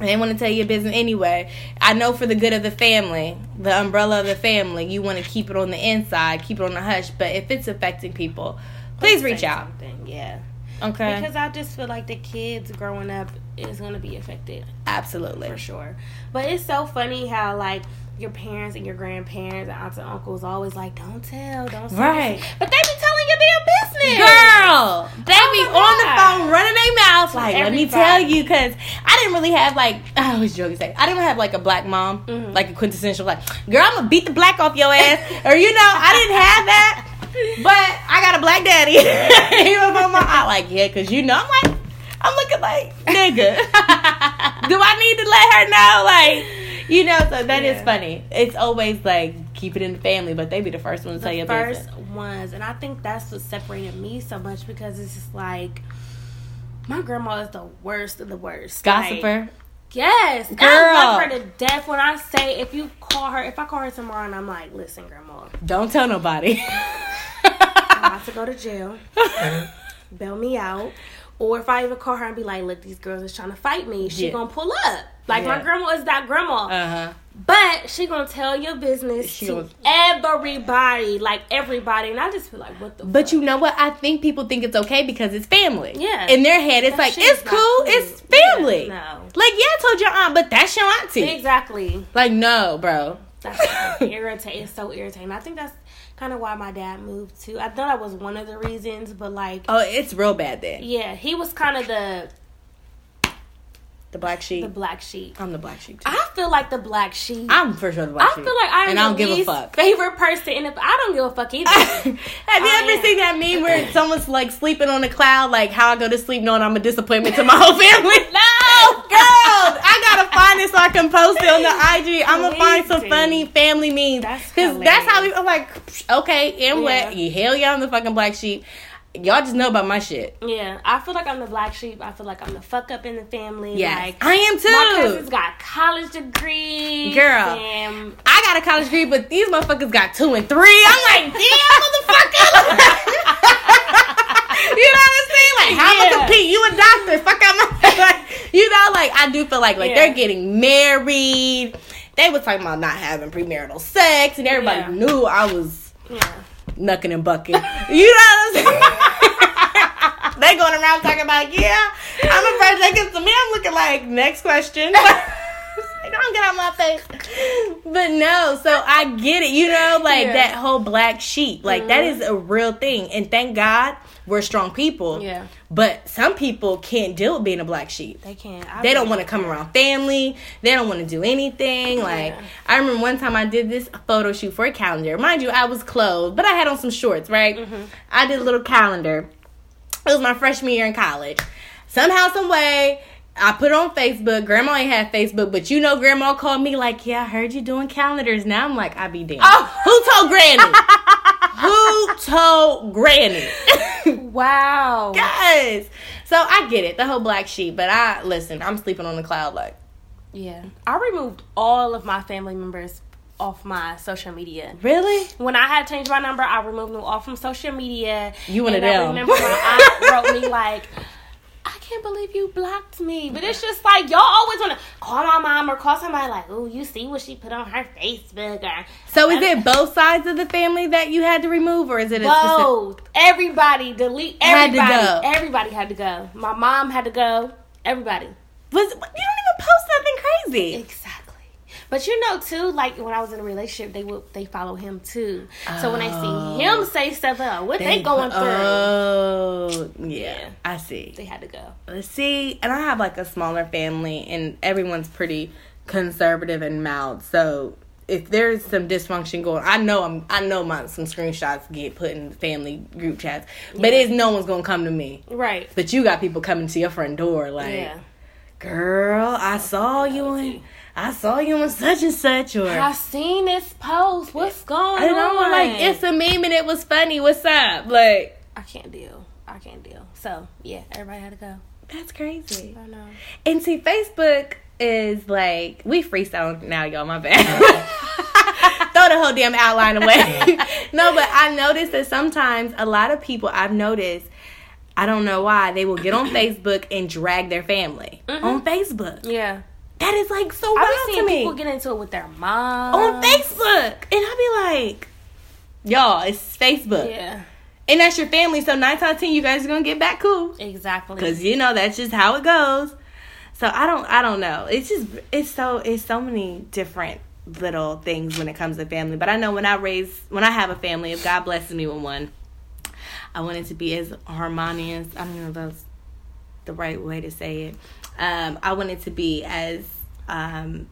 they want to tell you your business anyway. I know for the good of the family, the umbrella of the family, you want to keep it on the inside, keep it on the hush. But if it's affecting people, please reach out. Something. Yeah. Okay. Because I just feel like the kids growing up is gonna be affected Absolutely. for sure. But it's so funny how like your parents and your grandparents and aunts and uncles always like, don't tell, don't say Right. this." But they be telling your damn business, Girl, they Oh be on the phone running their mouth like, let me tell you, because I didn't really have like, [laughs] I always joke and say, I didn't have like a black mom, Mhm. like a quintessential like, girl, I'm gonna beat the black off your ass, [laughs] or you know, I didn't have that, but I got a black daddy. [laughs] he was on my, I like, yeah, because you know, I'm like, I'm looking like, nigga, do I need to let her know, like. You know, so that is Yeah. funny. It's always like keep it in the family, but they be the first one to tell you. the first business. ones, and I think that's what separated me so much because it's just like my grandma is the worst of the worst. Like, Gossiper. yes, Girl. I love her to death. When I say if you call her, if I call her tomorrow and I'm like, listen, grandma, Don't tell nobody. [laughs] I'm about to go to jail. [laughs] Bail me out. Or if I even call her and be like, look, these girls is trying to fight me, she Yeah. gonna pull up. Like Yeah. my grandma is that grandma. Uh huh. But she gonna tell your business She to gonna- everybody, like everybody, and I just feel like, what the? But fuck? you know what? I think people think it's okay because it's family. Yeah. In their head, it's That like it's cool. cool. It's Yeah, family. no. Like yeah, I told your aunt, but that's your auntie. exactly. Like no, bro. That's irritating. It's so irritating. I think that's kind of why my dad moved too. I thought that was one of the reasons, but like, Oh, it's real bad then. yeah, he was kind of the The black sheep. the black sheep. I'm the black sheep too. I feel like the black sheep. I'm for sure the black I sheep. feel like I'm and the I don't give a fuck. favorite person in the. I don't give a fuck either. [laughs] Have you I ever am. seen that meme where someone's like sleeping on a cloud, like how I go to sleep knowing I'm a disappointment to my whole family? [laughs] no, Girl, [laughs] I gotta find it so I can post it on the IG. I'm gonna find some funny family memes. That's Cause that's how we. I'm like, okay, and Yeah. what? You hell yeah, I'm the fucking black sheep. Y'all just know about my shit. Yeah, I feel like I'm the black sheep. I feel like I'm the fuck up in the family. Yes, like, I am too. My cousins got college degrees. Girl. And I got a college degree, but these motherfuckers got two and three. I'm like, damn, motherfucker. [laughs] you know what I'm saying? Like, how am I Yeah. compete? You a doctor? Fuck out my [laughs] like, You know, like I do feel like like Yeah. they're getting married. They was talking about not having premarital sex, and everybody Yeah. knew I was yeah. Knucking and bucking. You know what I'm saying? [laughs] they going around talking about, yeah, I'm a virgin. Get some me. I'm looking like next question. [laughs] Don't get out my face. But no, so I get it. You know, like Yeah. that whole black sheep. Like that Mhm. is a real thing. And thank God we're strong people. Yeah. But some people can't deal with being a black sheep. They can't. I They don't want to come around family. They don't want to do anything. Like Yeah. I remember one time I did this photo shoot for a calendar. Mind you, I was clothed, but I had on some shorts. Right? Mm-hmm. I did a little calendar. It was my freshman year in college. Somehow, some way, I put it on Facebook. Grandma ain't had Facebook, but you know, Grandma called me like, "Yeah, I heard you doing calendars." Now I'm like, I be damned. Oh. Who told Granny? [laughs] Who told Granny? Wow. Yes. So I get it, the whole black sheep. But I listen. I'm sleeping on the cloud. Like, Yeah. I removed all of my family members off my social media. really? When I had changed my number, I removed them all from social media. You of and I them. remember aunt wrote me like, I [laughs] can't believe you blocked me. But it's just like y'all always want to call my mom or call somebody like, oh, you see what she put on her Facebook or So is it both sides of the family that you had to remove, or is it a specific? both? Everybody delete. Had to Everybody. go. Everybody had to go. My mom had to go. Everybody. Was you don't even post nothing crazy? Exactly. But you know too, like when I was in a relationship, they would they follow him too. So when they Oh. see him oh. say stuff, oh, what they, going through, Oh, yeah, Yeah. I see. they had to go. Let's see, and I have like a smaller family, and everyone's pretty conservative and mild. So if there's some dysfunction going, I know I'm, I know my some screenshots get put in family group chats, but Yeah. it's no one's gonna come to me. Right. But you got people coming to your front door, like, yeah. girl, I saw you in, I saw you in such and such, or I seen this post. What's going and I'm on? like, it's a meme and it was funny. What's up? Like, I can't deal. I can't deal. So yeah, everybody had to go. that's crazy. I know. And see, Facebook is like we freestyle now, y'all. My bad. [laughs] [laughs] Throw the whole damn outline away. [laughs] no, but I noticed that sometimes a lot of people I've noticed. I don't know why they will get on [clears throat] Facebook and drag their family on mm-hmm. Facebook. Yeah. That is like so I wild be to me people get into it with their mom on Facebook, and I'll be like, y'all, it's Facebook, Yeah. and that's your family. So nine times out of ten, you guys are gonna get back cool. Exactly. Cause you know that's just how it goes. So I don't I don't know. It's just it's so it's so many different little things when it comes to family. But I know when I raise when I have a family, if God blesses me with one, I want it to be as harmonious. I don't know if that's the right way to say it. Um, I want it to be as um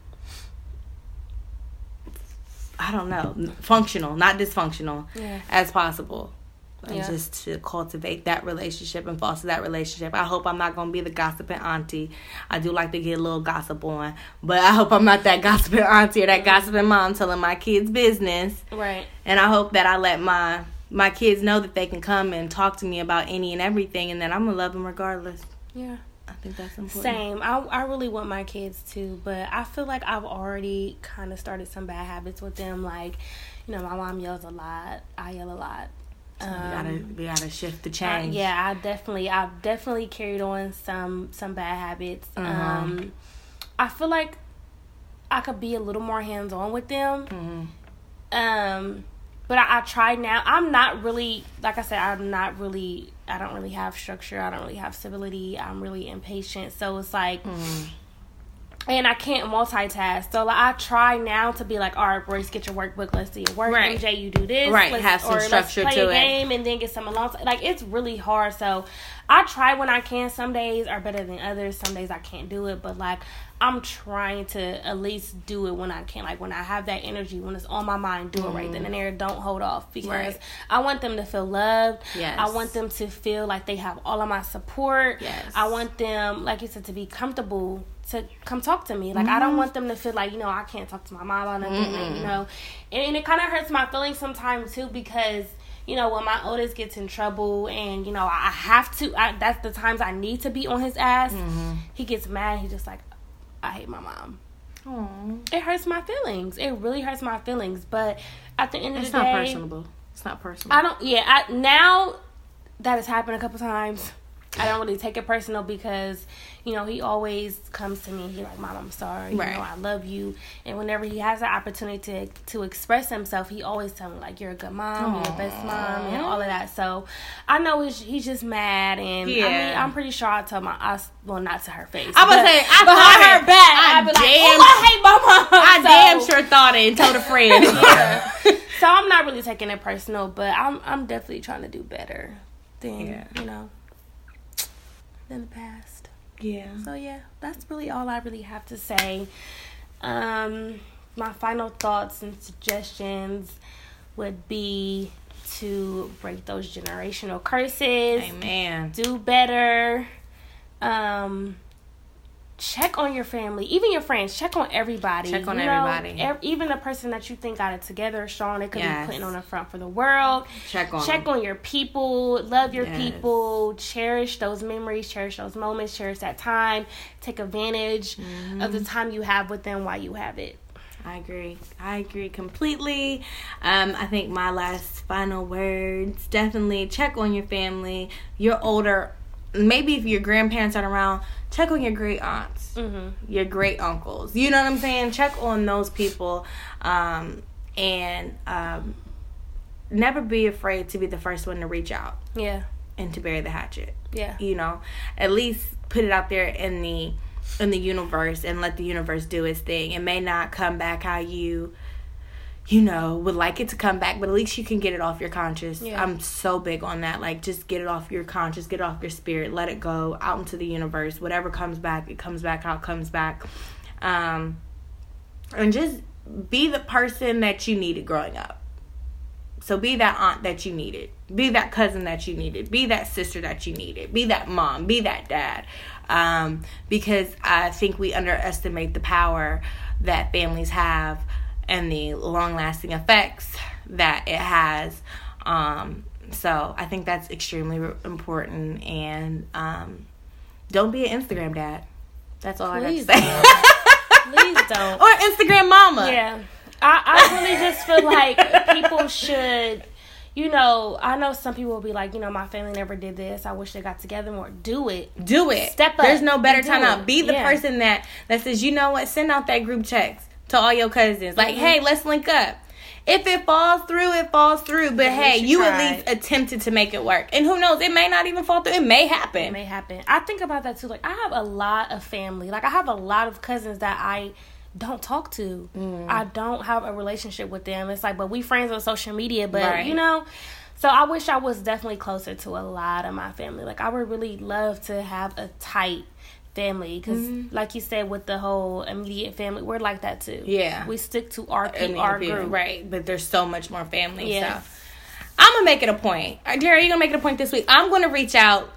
I don't know, functional, not dysfunctional Yeah. as possible. And Yeah. just to cultivate that relationship and foster that relationship. I hope I'm not gonna be the gossiping auntie. I do like to get a little gossip on, but I hope I'm not that [laughs] gossiping auntie or that gossiping mom telling my kids business. Right. And I hope that I let my my kids know that they can come and talk to me about any and everything, and that I'm gonna love them regardless. Yeah. I think that's important. Same. I I really want my kids to, but I feel like I've already kind of started some bad habits with them. Like, you know, my mom yells a lot. I yell a lot. we gotta Um, we gotta shift the I- change. yeah, I definitely, I've definitely carried on some some bad habits. Uh-huh. Um, I feel like I could be a little more hands on with them. Mhm. Um, but I, I try now. I'm not really, like I said, I'm not really. I don't really have structure. I don't really have stability. I'm really impatient. So it's like Mhm. and I can't multitask. So like, I try now to be like, all right, Royce, get your workbook. Let's do your work. Right. MJ, you do this. Right, Let's, have some or structure let's play to a it. game and then get some along. Like it's really hard. So I try when I can. Some days are better than others. Some days I can't do it. But like I'm trying to at least do it when I can. Like when I have that energy, when it's on my mind, do it right then and there. Don't hold off because Mm-hmm. Right. I want them to feel loved. Yes. I want them to feel like they have all of my support. Yes. I want them, like you said, to be comfortable to come talk to me. Like I Mm-hmm. don't want them to feel like you know I can't talk to my mom about nothing. and, you know, and, and it kind of hurts my feelings sometimes too because you know when my oldest gets in trouble and you know I have to. I, that's the times I need to be on his ass. Mm-hmm. He gets mad. He's just like, I hate my mom. Aww. It hurts my feelings. It really hurts my feelings. But at the end of It's the not day, personable. It's not personal. I don't. Yeah, I, now that has happened a couple times. I don't really take it personal because you know he always comes to me. He's like, "Mom, I'm sorry. Right. You know, I love you." And whenever he has the opportunity to to express himself, he always tell me like, "You're a good mom. You're the best mom," and all of that. So I know he's, he's just mad, and I mean, I'm pretty sure I tell my I, well, not to her face. I was but say, I behind her it. back, I I'd be like, "Oh, I hate my mom." [laughs] I So- damn sure thought it and told a friend. yeah. [laughs] So I'm not really taking it personal, but I'm I'm definitely trying to do better than Yeah. you know than the past. Yeah. So yeah, that's really all I really have to say. Um, my final thoughts and suggestions would be to break those generational curses Amen. do better. Um, check on your family, even your friends. Check on everybody. Check on You know, everybody. ev- even the person that you think got it together, Sean, they could Yes. be putting on a front for the world. Check on. Check on your people. Love your Yes. people. Cherish those memories. Cherish those moments. Cherish that time. Take advantage of Mm-hmm. the time you have with them while you have it. I agree. I agree completely. Um, I think my last final words definitely check on your family. Your older, maybe if your grandparents aren't around, check on your great aunts, Mm-hmm. your great uncles. You know what I'm saying? Check on those people, um, and um, never be afraid to be the first one to reach out Yeah. and to bury the hatchet. Yeah. You know, at least put it out there in the in the universe and let the universe do its thing. It may not come back how you you know would like it to come back, but at least you can get it off your conscience. Yeah. I'm so big on that. Like just get it off your conscience, get it off your spirit, let it go out into the universe. Whatever comes back, it comes back how it comes back. Um and just be the person that you needed growing up. So be that aunt that you needed. Be that cousin that you needed. Be that sister that you needed. Be that mom. Be that dad. Um, because I think we underestimate the power that families have and the long lasting effects that it has. Um, so I think that's extremely important. And um, don't be an Instagram dad. That's all Please I got to say. Please [laughs] don't. or Instagram mama. Yeah. I, I really just feel like people should, you know, I know some people will be like, you know, my family never did this. I wish they got together more. Do it. do it. Step up. There's no better time it. out. Be the Yeah. person that that says, you know what, send out that group text to all your cousins. Like, Mhm. hey, let's link up. If it falls through, it falls through. But At hey, you you at least attempted to make it work. And who knows, it may not even fall through. It may happen. It may happen. I think about that too. Like, I have a lot of family. Like, I have a lot of cousins that I don't talk to. Mm. I don't have a relationship with them. It's like, but we friends on social media. But Right. you know, so I wish I was definitely closer to a lot of my family. Like, I would really love to have a tight family because, Mm-hmm. like you said, with the whole immediate family, we're like that too. Yeah. we stick to our people, our group. Right, but there's so much more family Yeah. stuff. I'm gonna make it a point. Uh, Jerry, you gonna make it a point this week? I'm gonna reach out.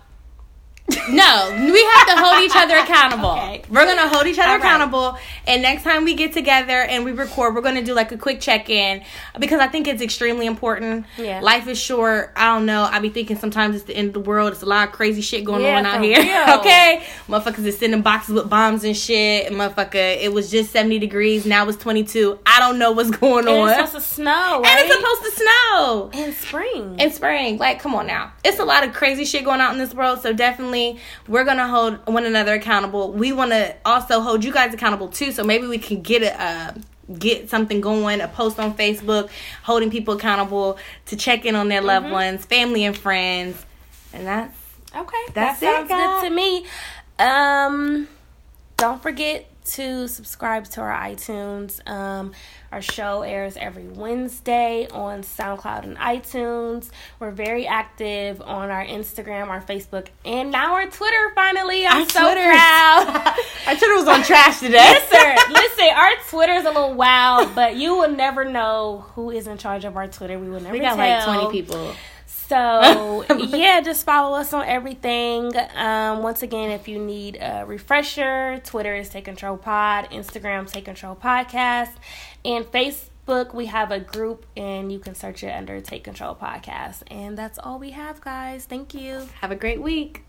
No, we have to hold each other accountable. Okay. We're gonna hold each other All right. accountable, and next time we get together and we record, we're gonna do like a quick check in because I think it's extremely important. Yeah. Life is short. I don't know. I be thinking sometimes it's the end of the world. It's a lot of crazy shit going Yeah, on out here. [laughs] real. okay, motherfuckers is sending boxes with bombs and shit. Motherfucker, it was just 70 degrees. Now it's 22. I don't know what's going And on. it's supposed to snow, And it's supposed to snow in spring. in spring. Like, come on now. It's a lot of crazy shit going on in this world. So definitely, we're gonna hold one another accountable. We want to also hold you guys accountable too. So maybe we can get a. Uh, Get something going, a post on Facebook, holding people accountable to check in on their loved ones, family and friends, and that's Okay, That's that sounds guys. good to me. Um, don't forget to subscribe to our iTunes. Um, our show airs every Wednesday on SoundCloud and iTunes. We're very active on our Instagram, our Facebook, and now our Twitter. Finally, I'm Our so Twitter. proud. [laughs] Our Twitter was on trash today. listen, [laughs] listen. Our Twitter's a little wild, but you will never know who is in charge of our Twitter. We will never. We got tell. like 20 people. So [laughs] yeah, just follow us on everything. Um, once again, if you need a refresher, Twitter is Take Control Pod, Instagram Take Control Podcast, and Facebook we have a group, and you can search it under Take Control Podcast. And that's all we have, guys. Thank you. Have a great week.